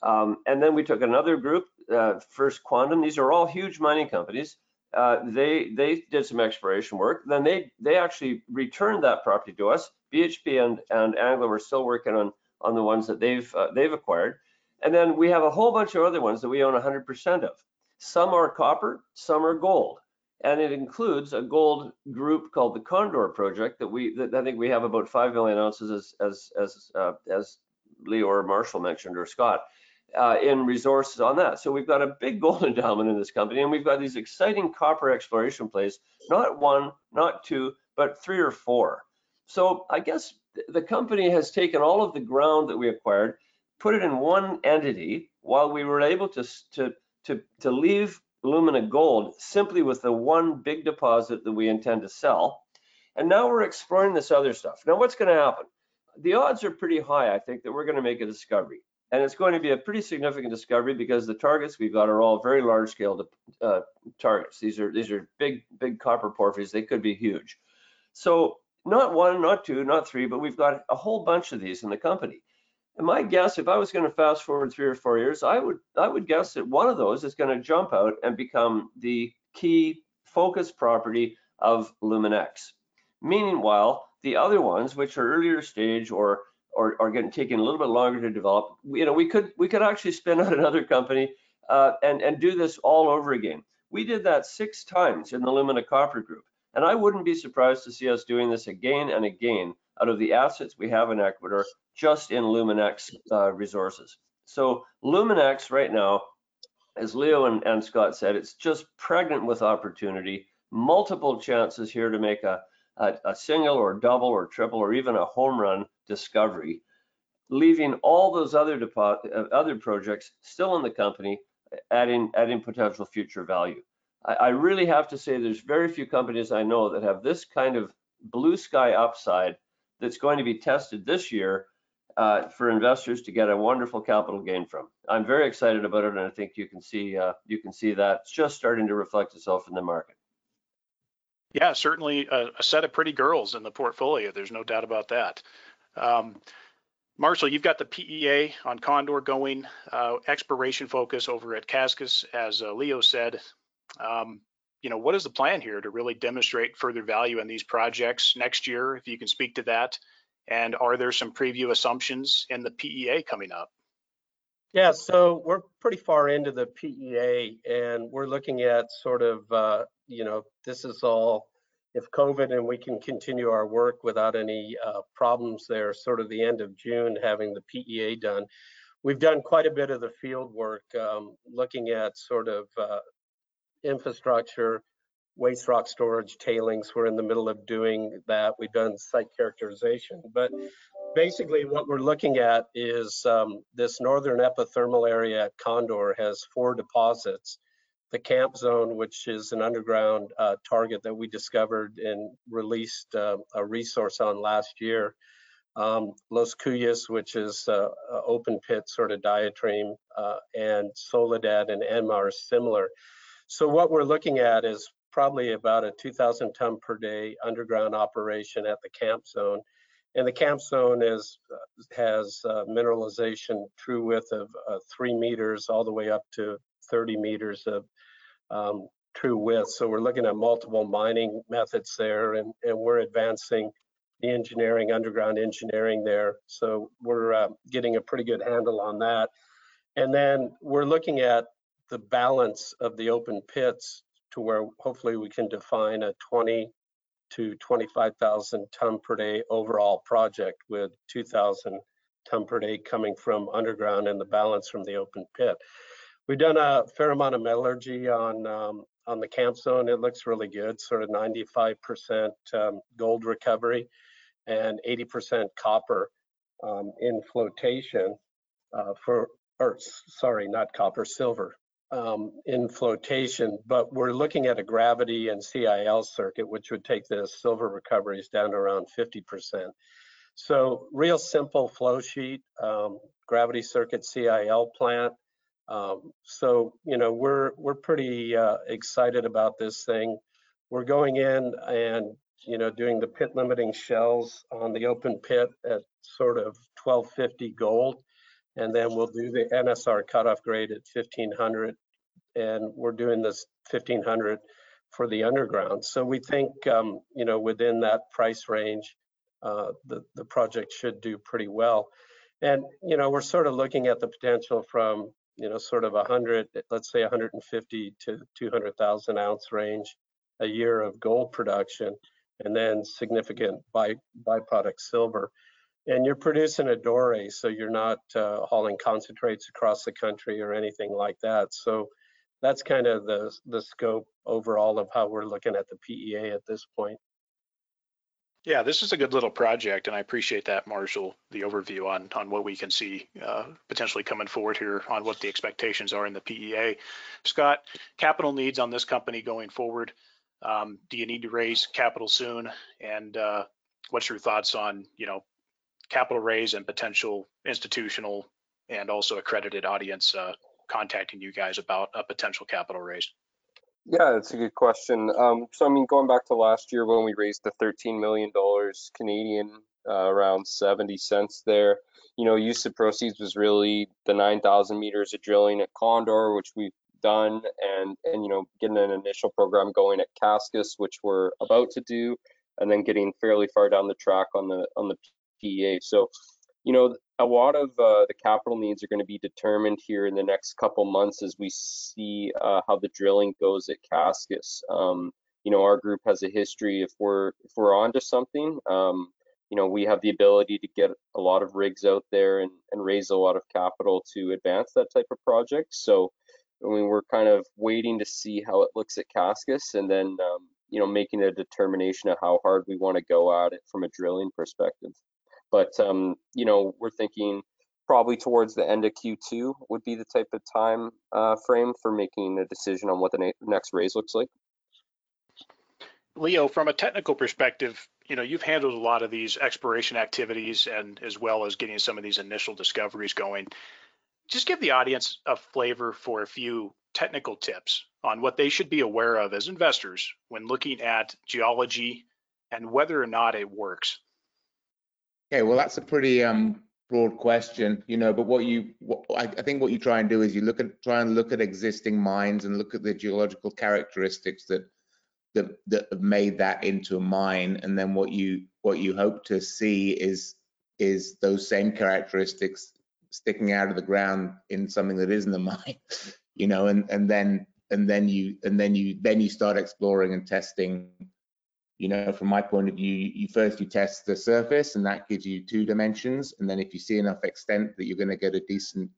Um, and then we took another group, uh, First Quantum. These are all huge mining companies. Uh, they they did some exploration work. Then they they actually returned that property to us. BHP and and Anglo are still working on on the ones that they've uh, they've acquired. And then we have a whole bunch of other ones that we own 100% of. Some are copper, some are gold. And it includes a gold group called the Condor Project that we, that I think we have about 5 million ounces as, as, as, uh, as Leo or Marshall mentioned or Scott. Uh, in resources on that. So we've got a big gold endowment in this company, and we've got these exciting copper exploration plays, not one, not two, but three or four. So I guess the company has taken all of the ground that we acquired put it in one entity while we were able to, to, to, to leave Lumina Gold simply with the one big deposit that we intend to sell. And now we're exploring this other stuff. Now, what's going to happen? The odds are pretty high, I think, that we're going to make a discovery. And it's going to be a pretty significant discovery because the targets we've got are all very large scale uh, targets. These are these are big, big copper porphyries. They could be huge. So not one, not two, not three, but we've got a whole bunch of these in the company. And my guess, if I was going to fast forward three or four years, I would I would guess that one of those is going to jump out and become the key focus property of Luminex. Meanwhile, the other ones, which are earlier stage or or are getting taking a little bit longer to develop, you know, we could we could actually spin out another company uh, and and do this all over again. We did that six times in the Lumina Copper Group, and I wouldn't be surprised to see us doing this again and again out of the assets we have in Ecuador just in Luminex uh, resources. So Luminex right now, as Leo and, and Scott said, it's just pregnant with opportunity, multiple chances here to make a, a, a single or double or triple or even a home run discovery, leaving all those other uh, other projects still in the company, adding adding potential future value. I, I really have to say there's very few companies I know that have this kind of blue sky upside that's going to be tested this year uh, for investors to get a wonderful capital gain from. I'm very excited about it, and I think you can see uh, you can see that it's just starting to reflect itself in the market. Yeah, certainly a, a set of pretty girls in the portfolio. There's no doubt about that. Um, Marshall, you've got the PEA on Condor going, uh, exploration focus over at Cascas, as uh, Leo said. Um, you know, what is the plan here to really demonstrate further value in these projects next year, if you can speak to that? And are there some preview assumptions in the PEA coming up? Yeah, so we're pretty far into the PEA and we're looking at sort of, uh, you know, this is all if COVID and we can continue our work without any uh, problems there, sort of the end of June, having the PEA done. We've done quite a bit of the field work, um, looking at sort of uh, infrastructure, waste rock storage, tailings. We're in the middle of doing that. We've done site characterization, but basically what we're looking at is um, this northern epithermal area at Condor has four deposits. The camp zone, which is an underground uh, target that we discovered and released uh, a resource on last year. Um, Los Cuyes, which is uh, open pit sort of diatreme, uh, and Soledad and Enma are similar. So what we're looking at is probably about a 2,000 ton per day underground operation at the camp zone. And the camp zone is has uh, mineralization true width of uh, three meters all the way up to 30 meters of um, true width. So we're looking at multiple mining methods there and, and we're advancing the engineering, underground engineering there. So we're uh, getting a pretty good handle on that. And then we're looking at the balance of the open pits to where hopefully we can define a 20 to 25,000 ton per day overall project with 2,000 ton per day coming from underground and the balance from the open pit. We've done a fair amount of metallurgy on um, on the camp zone. It looks really good, sort of 95% um, gold recovery and 80% copper um, in flotation uh, for, or sorry, not copper, silver um, in flotation, but we're looking at a gravity and CIL circuit, which would take the silver recoveries down to around 50%. So real simple flow sheet, um, gravity circuit CIL plant. Um, so, you know, we're, we're pretty uh, excited about this thing. We're going in and, you know, doing the pit limiting shells on the open pit at sort of 1250 gold and then we'll do the NSR cutoff grade at 1500 and we're doing this 1500 for the underground. So we think, um, you know, within that price range, uh, the, the project should do pretty well. And, you know, we're sort of looking at the potential from, you know, sort of 100, let's say 150 to 200,000 ounce range a year of gold production, and then significant by, byproduct silver and you're producing a doré, so you're not uh, hauling concentrates across the country or anything like that. So that's kind of the the scope overall of how we're looking at the PEA at this point. Yeah, this is a good little project, and I appreciate that, Marshall, the overview on on what we can see uh, potentially coming forward here on what the expectations are in the PEA. Scott, capital needs on this company going forward. Um, do you need to raise capital soon? And uh, what's your thoughts on you know capital raise and potential institutional and also accredited audience uh, contacting you guys about a potential capital raise? Yeah, that's a good question. Um, so, I mean, going back to last year when we raised the $13 million Canadian, uh, around 70 cents there, you know, use of proceeds was really the 9,000 meters of drilling at Condor, which we've done, and and you know, getting an initial program going at Cascas, which we're about to do, and then getting fairly far down the track on the on the PEA. So, you know, a lot of uh, the capital needs are going to be determined here in the next couple months as we see uh, how the drilling goes at Cascas. Um, you know, our group has a history. If we're if we're onto something, um, you know, we have the ability to get a lot of rigs out there and, and raise a lot of capital to advance that type of project. So, I mean, we're kind of waiting to see how it looks at Cascas, and then um, you know, making a determination of how hard we want to go at it from a drilling perspective. But um, you know, we're thinking probably towards the end of Q2 would be the type of time uh, frame for making a decision on what the next raise looks like. Leo, from a technical perspective, you know, you've handled a lot of these exploration activities and as well as getting some of these initial discoveries going. Just give the audience a flavor for a few technical tips on what they should be aware of as investors when looking at geology and whether or not it works. Okay, well, that's a pretty um, broad question, you know, but what you, what, I, I think what you try and do is you look at, try and look at existing mines and look at the geological characteristics that, that, that have made that into a mine. And then what you, what you hope to see is, is those same characteristics sticking out of the ground in something that isn't a mine, you know, and, and then, and then you, and then you, then you start exploring and testing you know, from my point of view, you first you test the surface and that gives you two dimensions. And then if you see enough extent that you're going to get a decent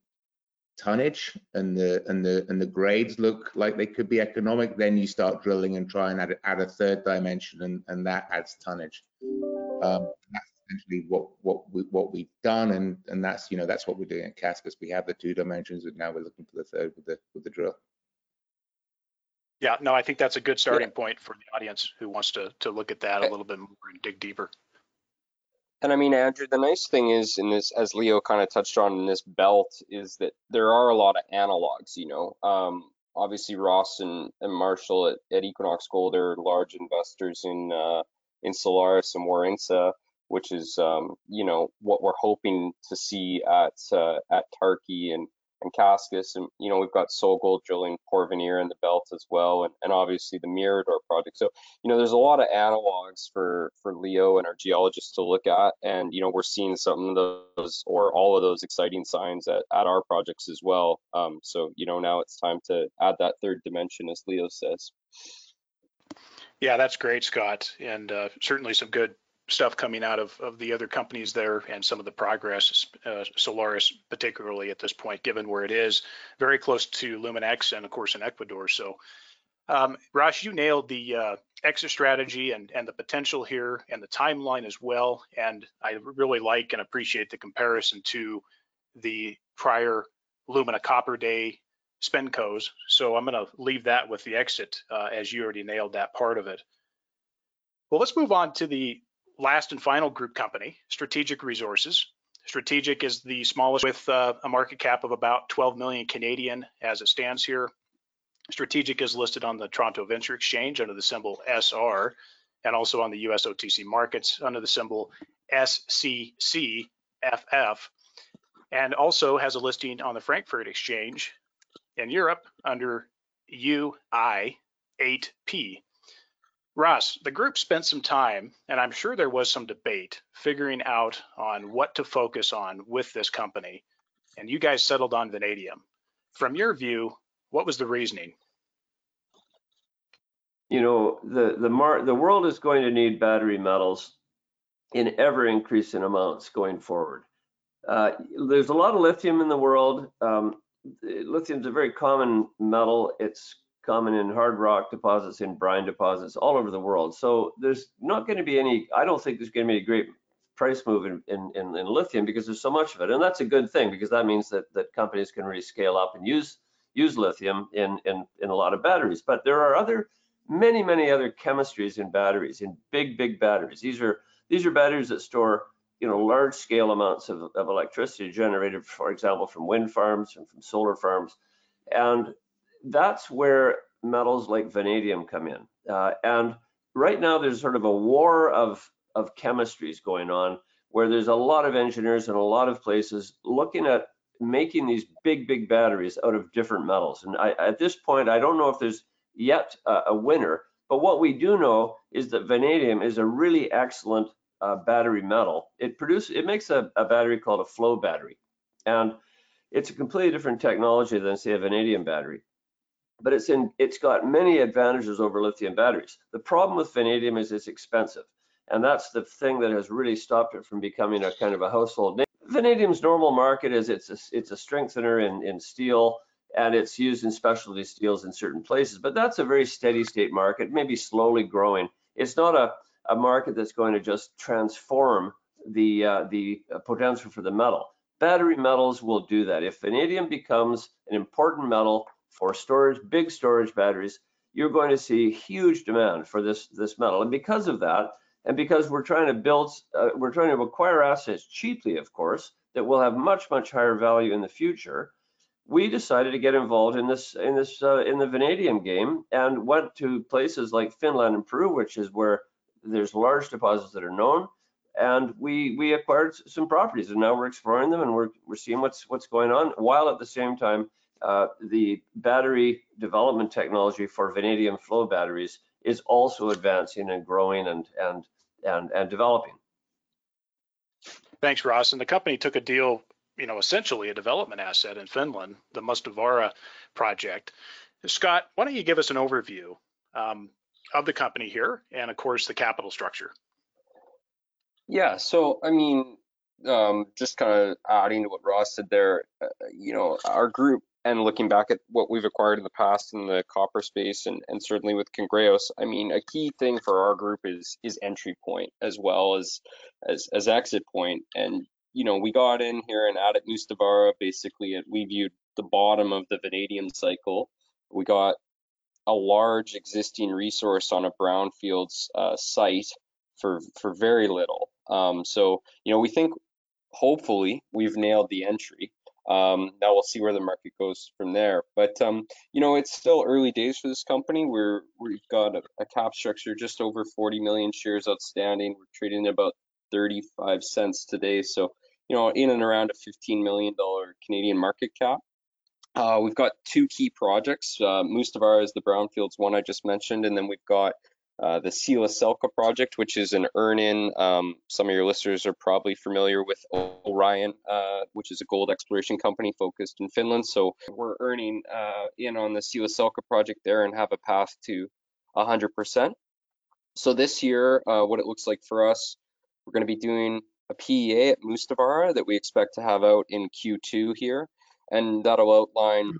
tonnage and the and the and the grades look like they could be economic, then you start drilling and try and add, add a third dimension and, and that adds tonnage. Um, that's essentially what what we what we've done and and that's you know that's what we're doing at Cascas. We have the two dimensions and now we're looking for the third with the with the drill. Yeah, no, I think that's a good starting point for the audience who wants to to look at that a little bit more and dig deeper. And I mean, Andrew, the nice thing is in this, as Leo kind of touched on in this belt, is that there are a lot of analogs. You know, um, obviously Ross and, and Marshall at, at Equinox Gold are large investors in uh, in Solaris and Warintza, which is um, you know what we're hoping to see at uh, at Tarqui and and Cascas, and you know we've got SolGold drilling Porvenir in the belt as well, and, and obviously the Mirador project. So you know there's a lot of analogs for for Leo and our geologists to look at, and you know we're seeing some of those or all of those exciting signs at, at our projects as well. Um, so you know now it's time to add that third dimension, as Leo says. Yeah, that's great, Scott, and uh, certainly some good stuff coming out of, of the other companies there and some of the progress, uh, Solaris particularly at this point, given where it is, very close to Luminex and of course in Ecuador. So, um, Ross, you nailed the uh, exit strategy and, and the potential here and the timeline as well. And I really like and appreciate the comparison to the prior Lumina Copper Day spincos. So I'm going to leave that with the exit uh, as you already nailed that part of it. Well, let's move on to the last and final group company, Strategic Resources. Strategic is the smallest with uh, a market cap of about 12 million Canadian as it stands here. Strategic is listed on the Toronto Venture Exchange under the symbol SR and also on the US OTC markets under the symbol SCCFF and also has a listing on the Frankfurt Exchange in Europe under UI8P. Ross, the group spent some time, and I'm sure there was some debate, figuring out on what to focus on with this company, and you guys settled on vanadium. From your view, what was the reasoning? You know, the the mar the world is going to need battery metals in ever increasing amounts going forward. Uh, there's a lot of lithium in the world. Um, lithium is a very common metal. It's common in hard rock deposits, in brine deposits all over the world. So there's not going to be any, I don't think there's going to be a great price move in, in, in, in, lithium because there's so much of it. And that's a good thing because that means that, that companies can really scale up and use use lithium in, in, in a lot of batteries. But there are other, many, many other chemistries in batteries, in big, big batteries. These are these are batteries that store you know large scale amounts of, of electricity generated, for example, from wind farms and from solar farms. And that's where metals like vanadium come in. Uh, and right now there's sort of a war of, of chemistries going on where there's a lot of engineers in a lot of places looking at making these big, big batteries out of different metals. And I, at this point, I don't know if there's yet a, a, winner, but what we do know is that vanadium is a really excellent uh, battery metal. It produces, it makes a, a battery called a flow battery. And it's a completely different technology than say a vanadium battery but it's in it's got many advantages over lithium batteries. The problem with vanadium is it's expensive, and that's the thing that has really stopped it from becoming a kind of a household name. Vanadium's normal market is it's a, it's a strengthener in, in steel and it's used in specialty steels in certain places, but that's a very steady state market, maybe slowly growing. It's not a, a market that's going to just transform the uh, the potential for the metal. Battery metals will do that. If vanadium becomes an important metal for storage, big storage batteries, you're going to see huge demand for this, this metal. And because of that, And because we're trying to build, uh, we're trying to acquire assets cheaply, of course, that will have much, much higher value in the future, we decided to get involved in this, in this, uh, in the vanadium game and went to places like Finland and Peru, which is where there's large deposits that are known. And we, we acquired some properties and now we're exploring them and we're, we're seeing what's, what's going on while at the same time, uh, the battery development technology for vanadium flow batteries is also advancing and growing and, and, and, and developing. Thanks, Ross. And the company took a deal, you know, essentially a development asset in Finland, the Mustavaara project. Scott, why don't you give us an overview um, of the company here and, of course, the capital structure? Yeah, so I mean, um, just kind of adding to what Ross said there, uh, you know, our group and looking back at what we've acquired in the past in the copper space and, and certainly with Cangrejos, I mean, a key thing for our group is is entry point as well as as, as exit point. And, you know, we got in here and out at Mustavaara, basically, and we viewed the bottom of the vanadium cycle. We got a large existing resource on a brownfields uh, site for for very little. Um, so, you know, we think hopefully we've nailed the entry. Um, now we'll see where the market goes from there. But um, you know, it's still early days for this company. We're we've got a, a, cap structure just over 40 million shares outstanding. We're trading at about 35 cents today. So you know, in and around a 15 million dollar Canadian market cap. Uh, we've got two key projects. Uh, Mustavaara is the brownfields one I just mentioned, and then we've got uh, the Silasselkä project, which is an earn-in. Um, some of your listeners are probably familiar with Aurion, uh, which is a gold exploration company focused in Finland. So we're earning uh, in on the Silasselkä project there and have a path to 100%. So this year, uh, what it looks like for us, we're going to be doing a PEA at Mustavaara that we expect to have out in Q2 here, and that'll outline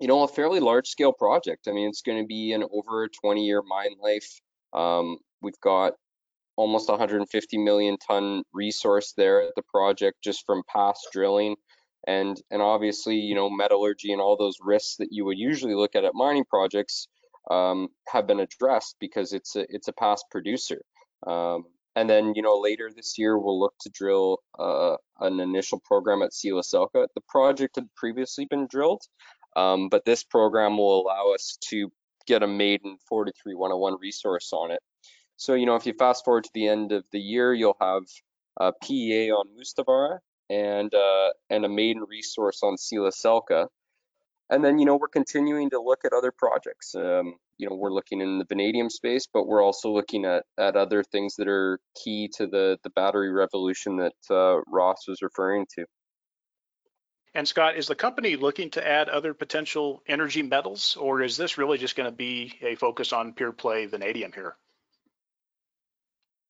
you know, a fairly large scale project. I mean, it's going to be an over 20 year mine life. Um, we've got almost 150 million ton resource there at the project just from past drilling and and obviously you know metallurgy and all those risks that you would usually look at at mining projects um, have been addressed because it's a it's a past producer um, and then you know later this year we'll look to drill uh, an initial program at Silasselkä. The project had previously been drilled, um, but this program will allow us to get a maiden 43101 resource on it. So, you know, if you fast forward to the end of the year, you'll have a PEA on Mustavaara and uh, and a maiden resource on Silasselkä. And then, you know, we're continuing to look at other projects. Um, you know, we're looking in the vanadium space, but we're also looking at, at other things that are key to the, the battery revolution that uh, Ross was referring to. And Scott, is the company looking to add other potential energy metals, or is this really just going to be a focus on pure play vanadium here?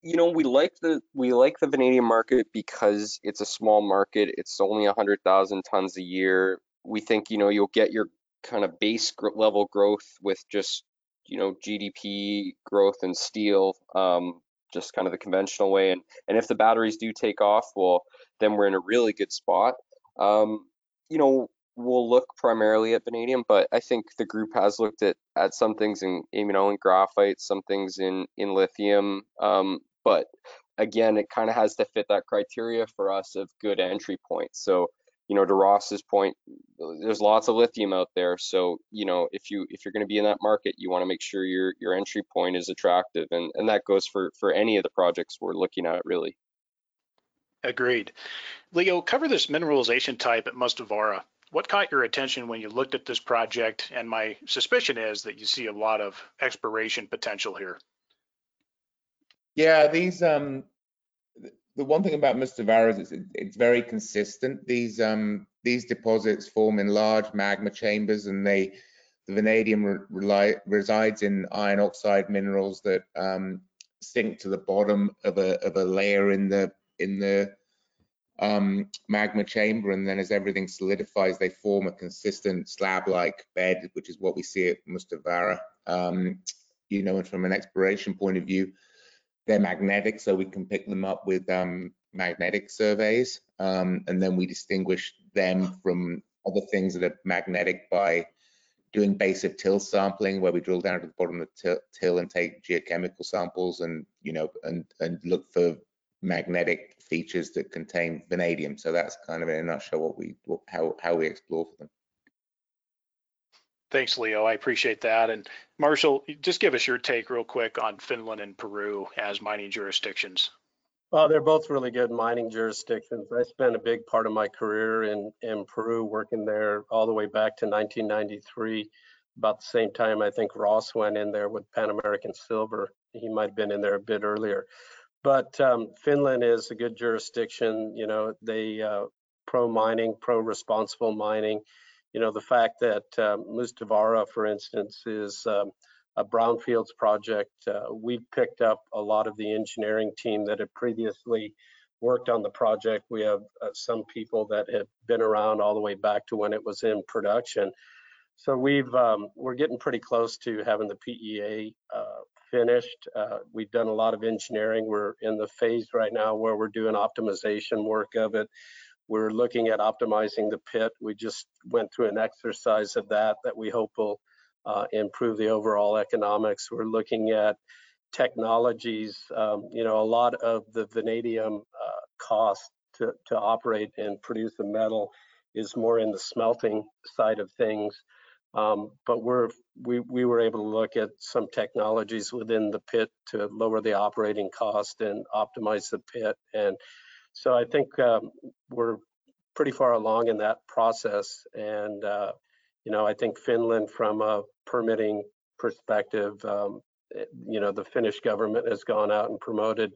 You know, we like the we like the vanadium market because it's a small market. It's only 100,000 tons a year. We think, you know, you'll get your kind of base level growth with just, you know, GDP growth and steel, um, just kind of the conventional way. And and if the batteries do take off, well, then we're in a really good spot. Um, you know, we'll look primarily at vanadium, but I think the group has looked at at some things in you know in graphite, some things in in lithium. Um, but again, it kind of has to fit that criteria for us of good entry points. So you know, to Ross's point, there's lots of lithium out there. So you know, if you if you're going to be in that market, you want to make sure your your entry point is attractive, and and that goes for for any of the projects we're looking at really. Agreed. Leo, cover this mineralization type at Mustavaara. What caught your attention when you looked at this project? And my suspicion is that you see a lot of exploration potential here. Yeah, these um the one thing about Mustavaara is it's, it's very consistent. These um these deposits form in large magma chambers and they the vanadium re resides in iron oxide minerals that um, sink to the bottom of a of a layer in the in the um, magma chamber, and then as everything solidifies, they form a consistent slab-like bed, which is what we see at Mustavaara. Um, you know, and from an exploration point of view, they're magnetic, so we can pick them up with um, magnetic surveys, um, and then we distinguish them from other things that are magnetic by doing base of till sampling where we drill down to the bottom of the till, till and take geochemical samples and you know and and look for magnetic features that contain vanadium. So that's kind of in a nutshell what we how how we explore for them. Thanks, Leo. I appreciate that. And Marshall, just give us your take real quick on Finland and Peru as mining jurisdictions. Well, they're both really good mining jurisdictions. I spent a big part of my career in, in Peru working there all the way back to 1993. About the same time, I think Ross went in there with Pan American Silver. He might have been in there a bit earlier. But um, Finland is a good jurisdiction. You know, they uh, pro mining, pro responsible mining. You know, the fact that um, Mustavaara, for instance, is um, a brownfields project. Uh, we've picked up a lot of the engineering team that had previously worked on the project. We have uh, some people that have been around all the way back to when it was in production. So we've um, we're getting pretty close to having the PEA uh, finished. Uh, we've done a lot of engineering. We're in the phase right now where we're doing optimization work of it. We're looking at optimizing the pit. We just went through an exercise of that that we hope will uh, improve the overall economics. We're looking at technologies. Um, you know, a lot of the vanadium uh, cost to, to operate and produce the metal is more in the smelting side of things. Um, but we're we we were able to look at some technologies within the pit to lower the operating cost and optimize the pit. And so I think um, we're pretty far along in that process. And uh, you know, I think Finland, from a permitting perspective, um, you know, the Finnish government has gone out and promoted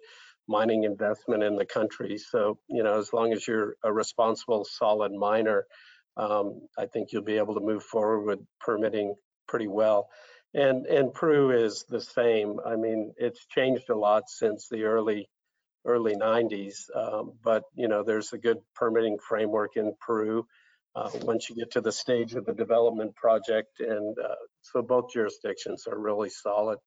mining investment in the country. So, you know, as long as you're a responsible, solid miner, um, I think you'll be able to move forward with permitting pretty well. And and Peru is the same. I mean, it's changed a lot since the early early 90s, um, but you know, there's a good permitting framework in Peru uh, once you get to the stage of the development project. And uh, so both jurisdictions are really solid.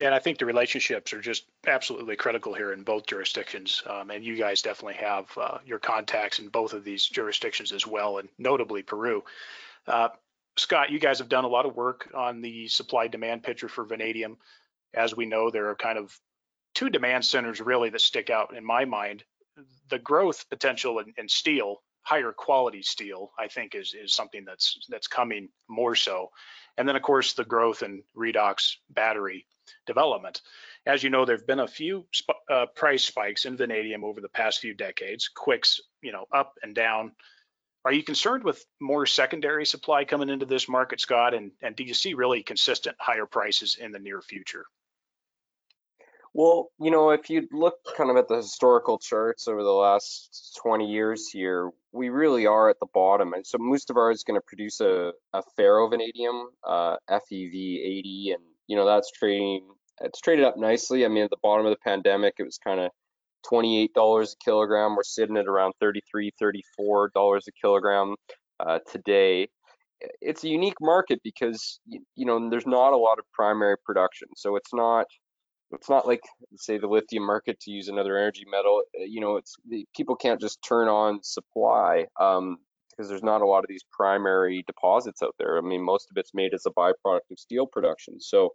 And I think the relationships are just absolutely critical here in both jurisdictions. Um, and you guys definitely have uh, your contacts in both of these jurisdictions as well, and notably Peru. Uh, Scott, you guys have done a lot of work on the supply demand picture for vanadium. As we know, there are kind of two demand centers really that stick out in my mind. The growth potential in, in steel higher quality steel, I think is, is something that's, that's coming more so. And then of course, the growth in redox battery development. As you know, there've been a few sp uh, price spikes in vanadium over the past few decades, quicks, you know, up and down. Are you concerned with more secondary supply coming into this market, Scott? And, and do you see really consistent higher prices in the near future? Well, you know, if you look kind of at the historical charts over the last 20 years here, we really are at the bottom. And so Mustavaara is going to produce a, a ferrovanadium, uh, FEV 80, and, you know, that's trading, it's traded up nicely. I mean, at the bottom of the pandemic, it was kind of $28 a kilogram. We're sitting at around $33, $34 a kilogram uh, today. It's a unique market because, you know, there's not a lot of primary production. So it's not, it's not like say the lithium market to use another energy metal uh, you know it's people can't just turn on supply um, because there's not a lot of these primary deposits out there. I mean most of it's made as a byproduct of steel production. So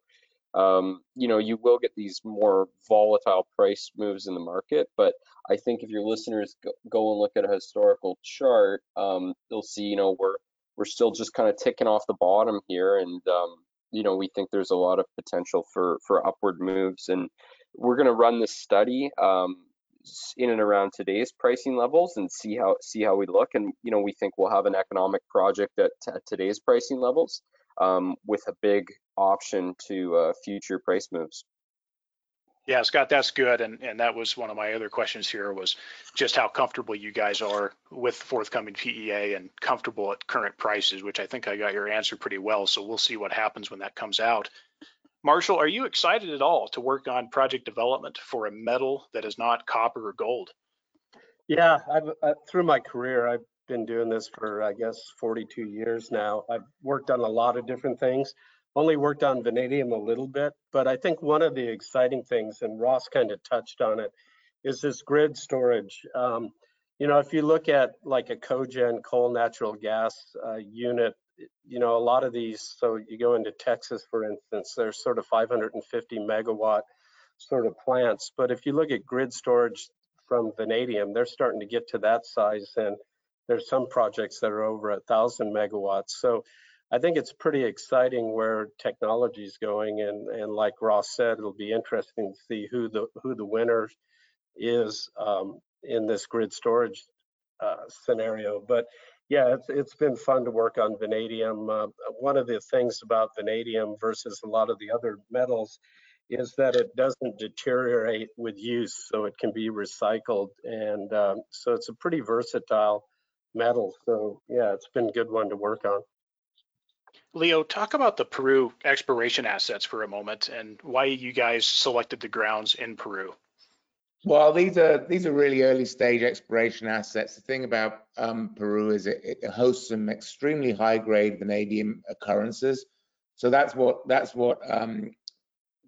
um, you know you will get these more volatile price moves in the market but i think if your listeners go, go and look at a historical chart um, they'll see you know we're we're still just kind of ticking off the bottom here and um, you know, we think there's a lot of potential for for upward moves, and we're going to run this study um, in and around today's pricing levels and see how see how we look. And you know, we think we'll have an economic project at, at today's pricing levels um, with a big option to uh, future price moves. Yeah, Scott, that's good. And, and that was one of my other questions here was just how comfortable you guys are with forthcoming PEA and comfortable at current prices, which I think I got your answer pretty well. So we'll see what happens when that comes out. Marshall, are you excited at all to work on project development for a metal that is not copper or gold? Yeah, I've, uh, through my career, I've been doing this for, I guess, 42 years now. I've worked on a lot of different things only worked on vanadium a little bit, but I think one of the exciting things, and Ross kind of touched on it, is this grid storage. Um, you know, if you look at like a cogen coal natural gas uh, unit you know, a lot of these, so you go into Texas, for instance, there's sort of 550 megawatt sort of plants. But if you look at grid storage from vanadium, they're starting to get to that size. And there's some projects that are over a thousand megawatts. So I think it's pretty exciting where technology is going. And, and like Ross said, it'll be interesting to see who the, who the winner is um, in this grid storage uh, scenario. But yeah, it's, it's been fun to work on vanadium. Uh, one of the things about vanadium versus a lot of the other metals is that it doesn't deteriorate with use, so it can be recycled. And um, so it's a pretty versatile metal. So yeah, it's been a good one to work on. Leo, talk about the Peru exploration assets for a moment and why you guys selected the grounds in Peru. Well, these are these are really early stage exploration assets. The thing about um, Peru is it, it, hosts some extremely high grade vanadium occurrences. So that's what that's what um,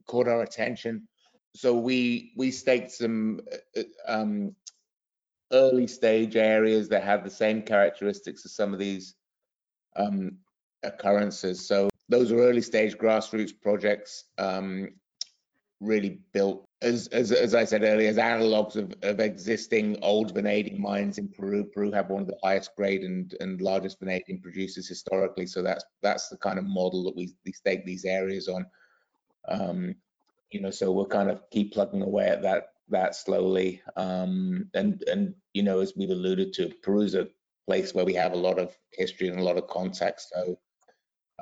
caught our attention. So we we staked some uh, uh, um, early stage areas that have the same characteristics as some of these um, occurrences. So those are early stage grassroots projects, um, really built as, as, as I said earlier, as analogs of, of existing old vanadium mines in Peru. Peru have one of the highest grade and, and largest vanadium producers historically. So that's that's the kind of model that we, we stake these areas on. Um, you know, so we'll kind of keep plugging away at that that slowly. Um, and and you know, as we've alluded to, Peru's a place where we have a lot of history and a lot of context. So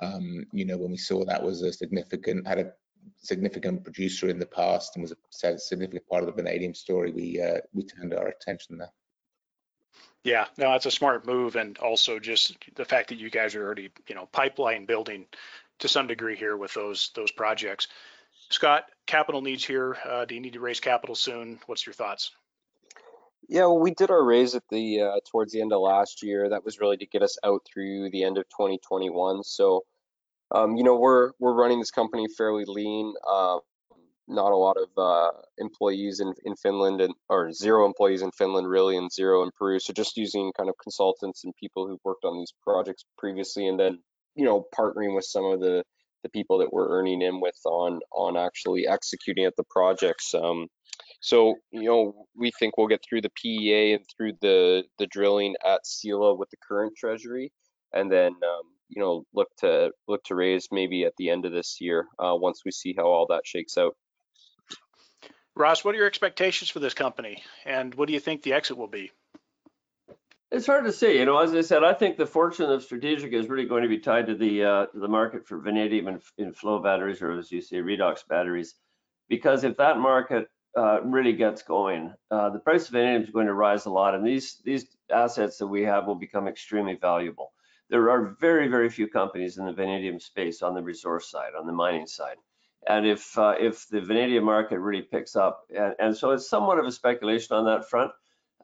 um, you know, when we saw that was a significant had a significant producer in the past and was a significant part of the vanadium story, we uh, we turned our attention there. Yeah, no, that's a smart move, and also just the fact that you guys are already, you know, pipeline building to some degree here with those those projects. Scott, capital needs here. Uh, do you need to raise capital soon? What's your thoughts? Yeah, well, we did our raise at the uh, towards the end of last year. That was really to get us out through the end of 2021. So um, you know, we're we're running this company fairly lean. Uh, not a lot of uh, employees in, in Finland and or zero employees in Finland really and zero in Peru. So just using kind of consultants and people who've worked on these projects previously and then, you know, partnering with some of the the people that we're earning in with on on actually executing at the projects. Um, so you know we think we'll get through the PEA and through the the drilling at Sila with the current treasury, and then um, you know look to look to raise maybe at the end of this year uh, once we see how all that shakes out. Ross, what are your expectations for this company, and what do you think the exit will be? It's hard to say. You know, as I said, I think the fortune of strategic is really going to be tied to the uh, the market for vanadium in, in flow batteries, or as you say, redox batteries, because if that market uh, really gets going, uh, the price of vanadium is going to rise a lot, and these these assets that we have will become extremely valuable there are very, very few companies in the vanadium space on the resource side, on the mining side. And if uh, if the vanadium market really picks up, and, and, so it's somewhat of a speculation on that front,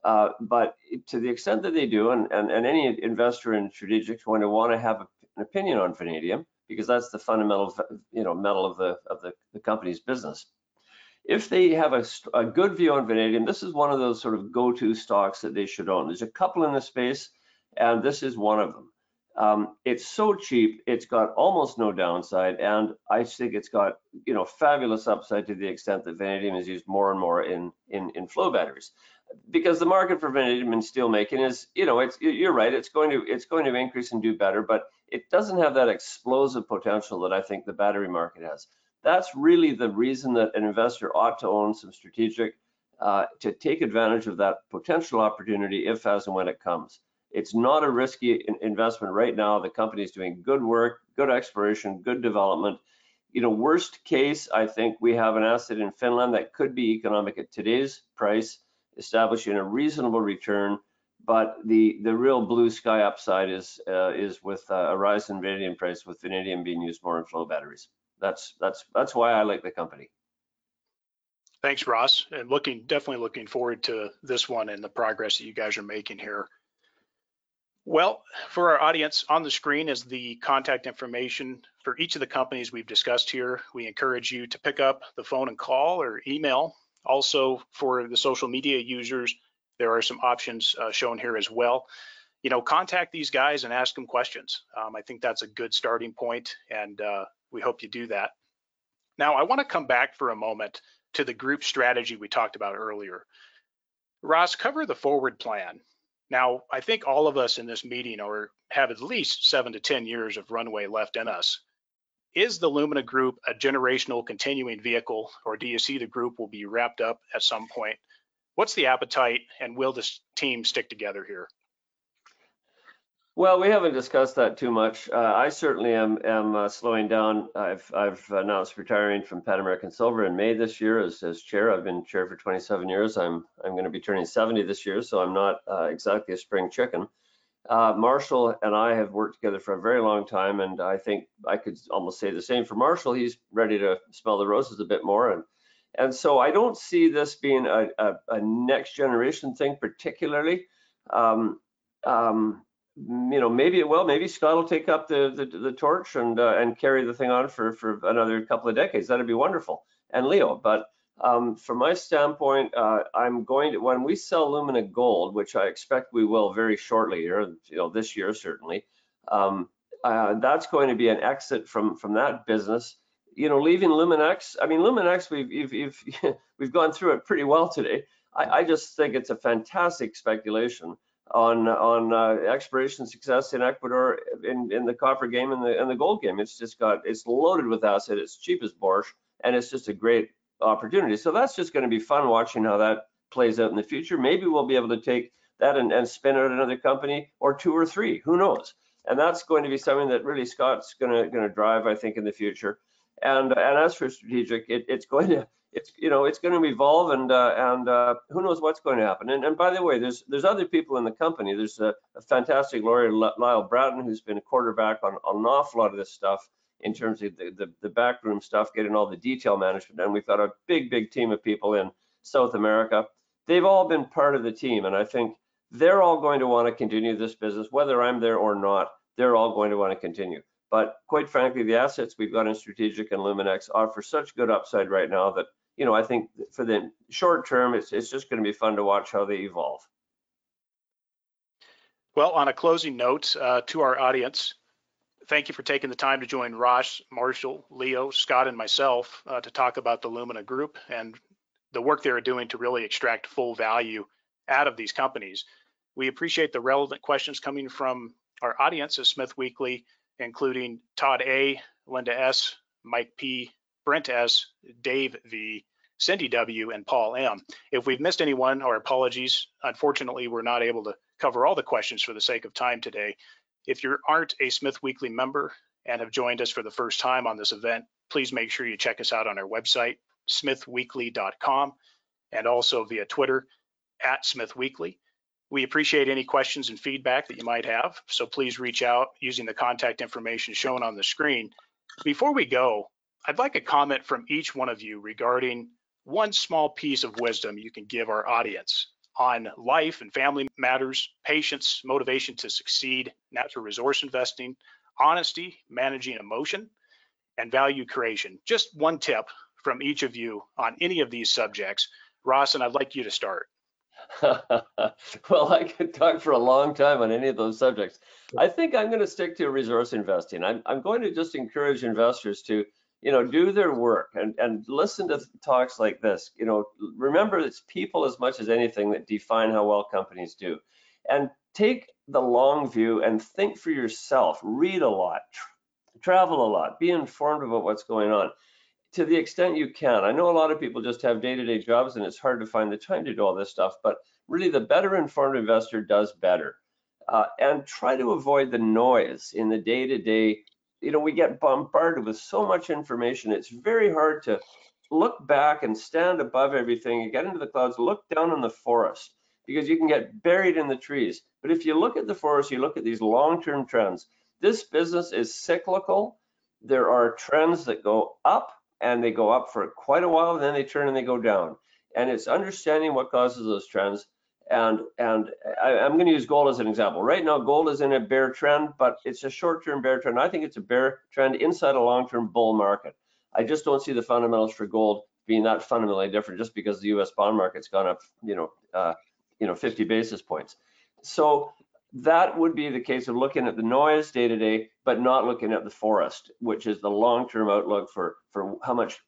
uh, but to the extent that they do, and, and, and any investor in strategic going to want to have an opinion on vanadium because that's the fundamental you know metal of the of the, the company's business. If they have a, a good view on vanadium, this is one of those sort of go-to stocks that they should own. There's a couple in the space, and this is one of them. Um, it's so cheap, it's got almost no downside, and I think it's got you know fabulous upside to the extent that vanadium is used more and more in in, in flow batteries, because the market for vanadium in steelmaking is you know it's you're right, it's going to it's going to increase and do better, but it doesn't have that explosive potential that I think the battery market has. That's really the reason that an investor ought to own some strategic uh, to take advantage of that potential opportunity if as and when it comes. It's not a risky investment right now. The company is doing good work, good exploration, good development. You know, worst case, I think we have an asset in Finland that could be economic at today's price, establishing a reasonable return. But the the real blue sky upside is uh, is with uh, a rise in vanadium price, with vanadium being used more in flow batteries. That's that's that's why I like the company. Thanks, Ross. And looking definitely looking forward to this one and the progress that you guys are making here. Well, for our audience on the screen is the contact information for each of the companies we've discussed here. We encourage you to pick up the phone and call or email. Also for the social media users, there are some options uh, shown here as well. you know, contact these guys and ask them questions. Um, I think that's a good starting point, and uh, we hope you do that. Now, I want to come back for a moment to the group strategy we talked about earlier. Ross, cover the forward plan. Now, I think all of us in this meeting are have at least seven to 10 years of runway left in us. Is the Lumina Group a generational continuing vehicle, or do you see the group will be wrapped up at some point? What's the appetite, and will this team stick together here? Well, we haven't discussed that too much. Uh, I certainly am am uh, slowing down. I've I've announced retiring from Pan American Silver in May this year as, as chair. I've been chair for 27 years. I'm I'm going to be turning 70 this year, so I'm not uh, exactly a spring chicken. Uh, Marshall and I have worked together for a very long time, and I think I could almost say the same for Marshall. He's ready to smell the roses a bit more, and and so I don't see this being a, a, a next generation thing particularly. Um, um, you know, maybe it will. Maybe Scott will take up the the, the torch and uh, and carry the thing on for for another couple of decades. That'd be wonderful. And Leo, but um, from my standpoint, uh, I'm going to when we sell Lumina Gold, which I expect we will very shortly here, you know, this year certainly. Um, uh, that's going to be an exit from from that business. You know, leaving Luminex. I mean, Luminex, we've we've we've, we've gone through it pretty well today. I, I just think it's a fantastic speculation on on uh, exploration success in Ecuador in, in the copper game and the and the gold game. It's just got it's loaded with asset. It's cheap as borscht, and it's just a great opportunity. So that's just going to be fun watching how that plays out in the future. Maybe we'll be able to take that and, and spin out another company or two or three. Who knows? And that's going to be something that really Scott's going to going to drive, I think, in the future. And and as for strategic, it, it's going to it's you know it's going to evolve and uh, and uh, who knows what's going to happen. And, and by the way, there's there's other people in the company. There's a, a fantastic lawyer, Lyle Braaten, who's been a quarterback on, on an awful lot of this stuff in terms of the, the, the backroom stuff, getting all the detail management. And we've got a big, big team of people in South America. They've all been part of the team. And I think they're all going to want to continue this business, whether I'm there or not, they're all going to want to continue. But quite frankly, the assets we've got in Strategic and Luminex offer such good upside right now that you know, I think for the short term, it's, it's just going to be fun to watch how they evolve. Well, on a closing note uh, to our audience, thank you for taking the time to join Ross, Marshall, Leo, Scott, and myself uh, to talk about the Lumina Group and the work they're doing to really extract full value out of these companies. We appreciate the relevant questions coming from our audience at Smith Weekly, including Todd A., Linda S., Mike P., Brent S., Dave V., Cindy W., and Paul M. If we've missed anyone, our apologies. Unfortunately, we're not able to cover all the questions for the sake of time today. If you aren't a Smith Weekly member and have joined us for the first time on this event, please make sure you check us out on our website, smithweekly.com, and also via Twitter at Smith Weekly. We appreciate any questions and feedback that you might have, so please reach out using the contact information shown on the screen. Before we go, I'd like a comment from each one of you regarding one small piece of wisdom you can give our audience on life and family matters, patience, motivation to succeed, natural resource investing, honesty, managing emotion, and value creation. Just one tip from each of you on any of these subjects. Ross, and I'd like you to start. well, I could talk for a long time on any of those subjects. I think I'm going to stick to resource investing. I'm, I'm going to just encourage investors to you know, do their work and, and listen to talks like this. You know, remember it's people as much as anything that define how well companies do. And take the long view and think for yourself, read a lot, tra travel a lot, be informed about what's going on to the extent you can. I know a lot of people just have day-to-day jobs and it's hard to find the time to do all this stuff, but really the better informed investor does better. Uh, and try to avoid the noise in the day-to-day -day you know, we get bombarded with so much information. It's very hard to look back and stand above everything and get into the clouds, look down in the forest because you can get buried in the trees. But if you look at the forest, you look at these long-term trends. This business is cyclical. There are trends that go up and they go up for quite a while then they turn and they go down. And it's understanding what causes those trends and and I, am going to use gold as an example. Right now, gold is in a bear trend, but it's a short-term bear trend. I think it's a bear trend inside a long-term bull market. I just don't see the fundamentals for gold being that fundamentally different just because the U.S. bond market's gone up, you know, uh, you know, 50 basis points. So that would be the case of looking at the noise day to day, but not looking at the forest, which is the long-term outlook for, for how much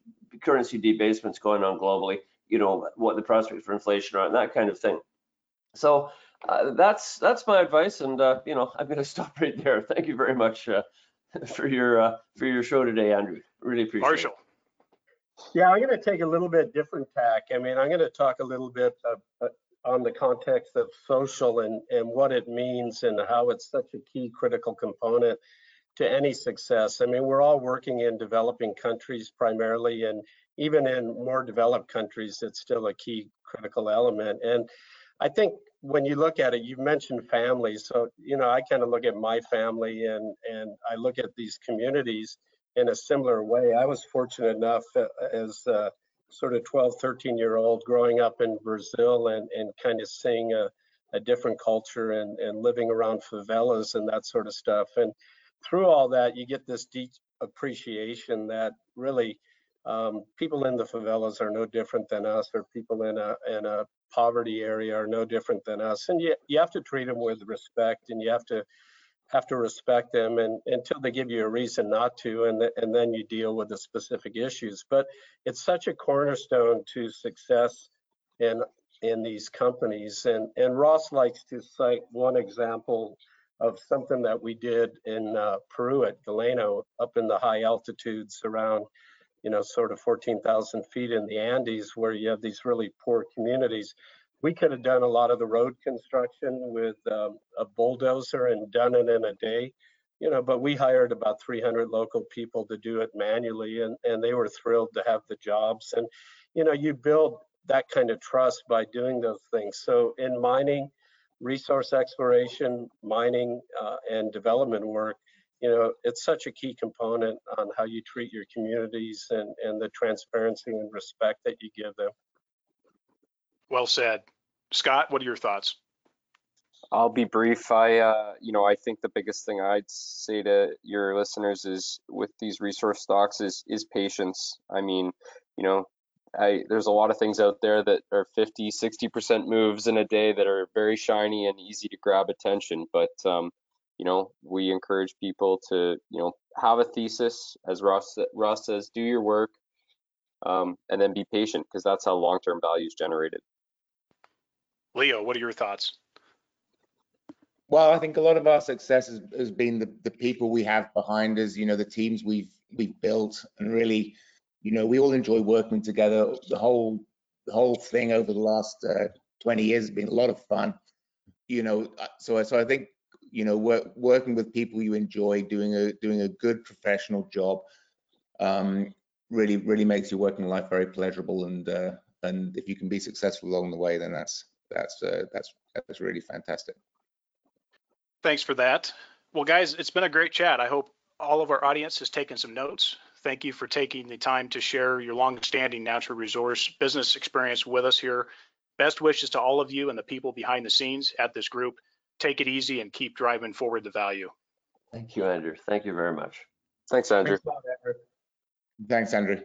currency debasement's going on globally, you know, what the prospects for inflation are and that kind of thing. So uh, that's that's my advice, and uh, you know, I'm going to stop right there. Thank you very much uh, for your uh, for your show today, Andrew. Really appreciate it. Marshall, Yeah, I'm going to take a little bit different tack. I mean, I'm going to talk a little bit of, uh, on the context of social and, and what it means and how it's such a key critical component to any success. I mean, we're all working in developing countries primarily, and even in more developed countries, it's still a key critical element. And I think when you look at it, you mentioned family. So, you know, I kind of look at my family and, and I look at these communities in a similar way. I was fortunate enough uh, as uh, sort of 12, 13 year old growing up in Brazil and, and kind of seeing a, a different culture and, and living around favelas and that sort of stuff. And through all that, you get this deep appreciation that really um, people in the favelas are no different than us, or people in a in a poverty area are no different than us. And you you have to treat them with respect, and you have to have to respect them and until they give you a reason not to and, and then you deal with the specific issues but it's such a cornerstone to success in in these companies and and ross likes to cite one example of something that we did in uh, peru at galeno up in the high altitudes around you know sort of 14000 feet in the andes where you have these really poor communities. We could have done a lot of the road construction with um, a bulldozer and done it in a day you know but we hired about 300 local people to do it manually and and they were thrilled to have the jobs. And you know you build that kind of trust by doing those things. So in mining resource exploration mining uh, and development work you know it's such a key component on how you treat your communities and and the transparency and respect that you give them well said. Scott, what are your thoughts? I'll be brief. I, uh, you know, I think the biggest thing I'd say to your listeners is with these resource stocks is is patience. I mean, you know, I there's a lot of things out there that are 50, 60% moves in a day that are very shiny and easy to grab attention. But um, you know, we encourage people to, you know, have a thesis, as Ross Ross says, do your work, um, and then be patient because that's how long-term value is generated. Leo, what are your thoughts? Well, I think a lot of our success has, has been the, the people we have behind us, you know, the teams we've we've built and really, you know, we all enjoy working together. The whole the whole thing over the last uh, 20 years has been a lot of fun. You know, uh, so so I think, you know, work, working with people you enjoy, doing a doing a good professional job, um, really really makes your working life very pleasurable. And uh, and if you can be successful along the way, then that's that's uh, that's that's really fantastic. Thanks for that. Well, guys, it's been a great chat. I hope all of our audience has taken some notes. Thank you for taking the time to share your long-standing natural resource business experience with us here. Best wishes to all of you and the people behind the scenes at this group. Take it easy and keep driving forward the value. Thank you, Andrew. Thank you very much. Thanks, Andrew. Thanks Andrew. Thanks, Andrew.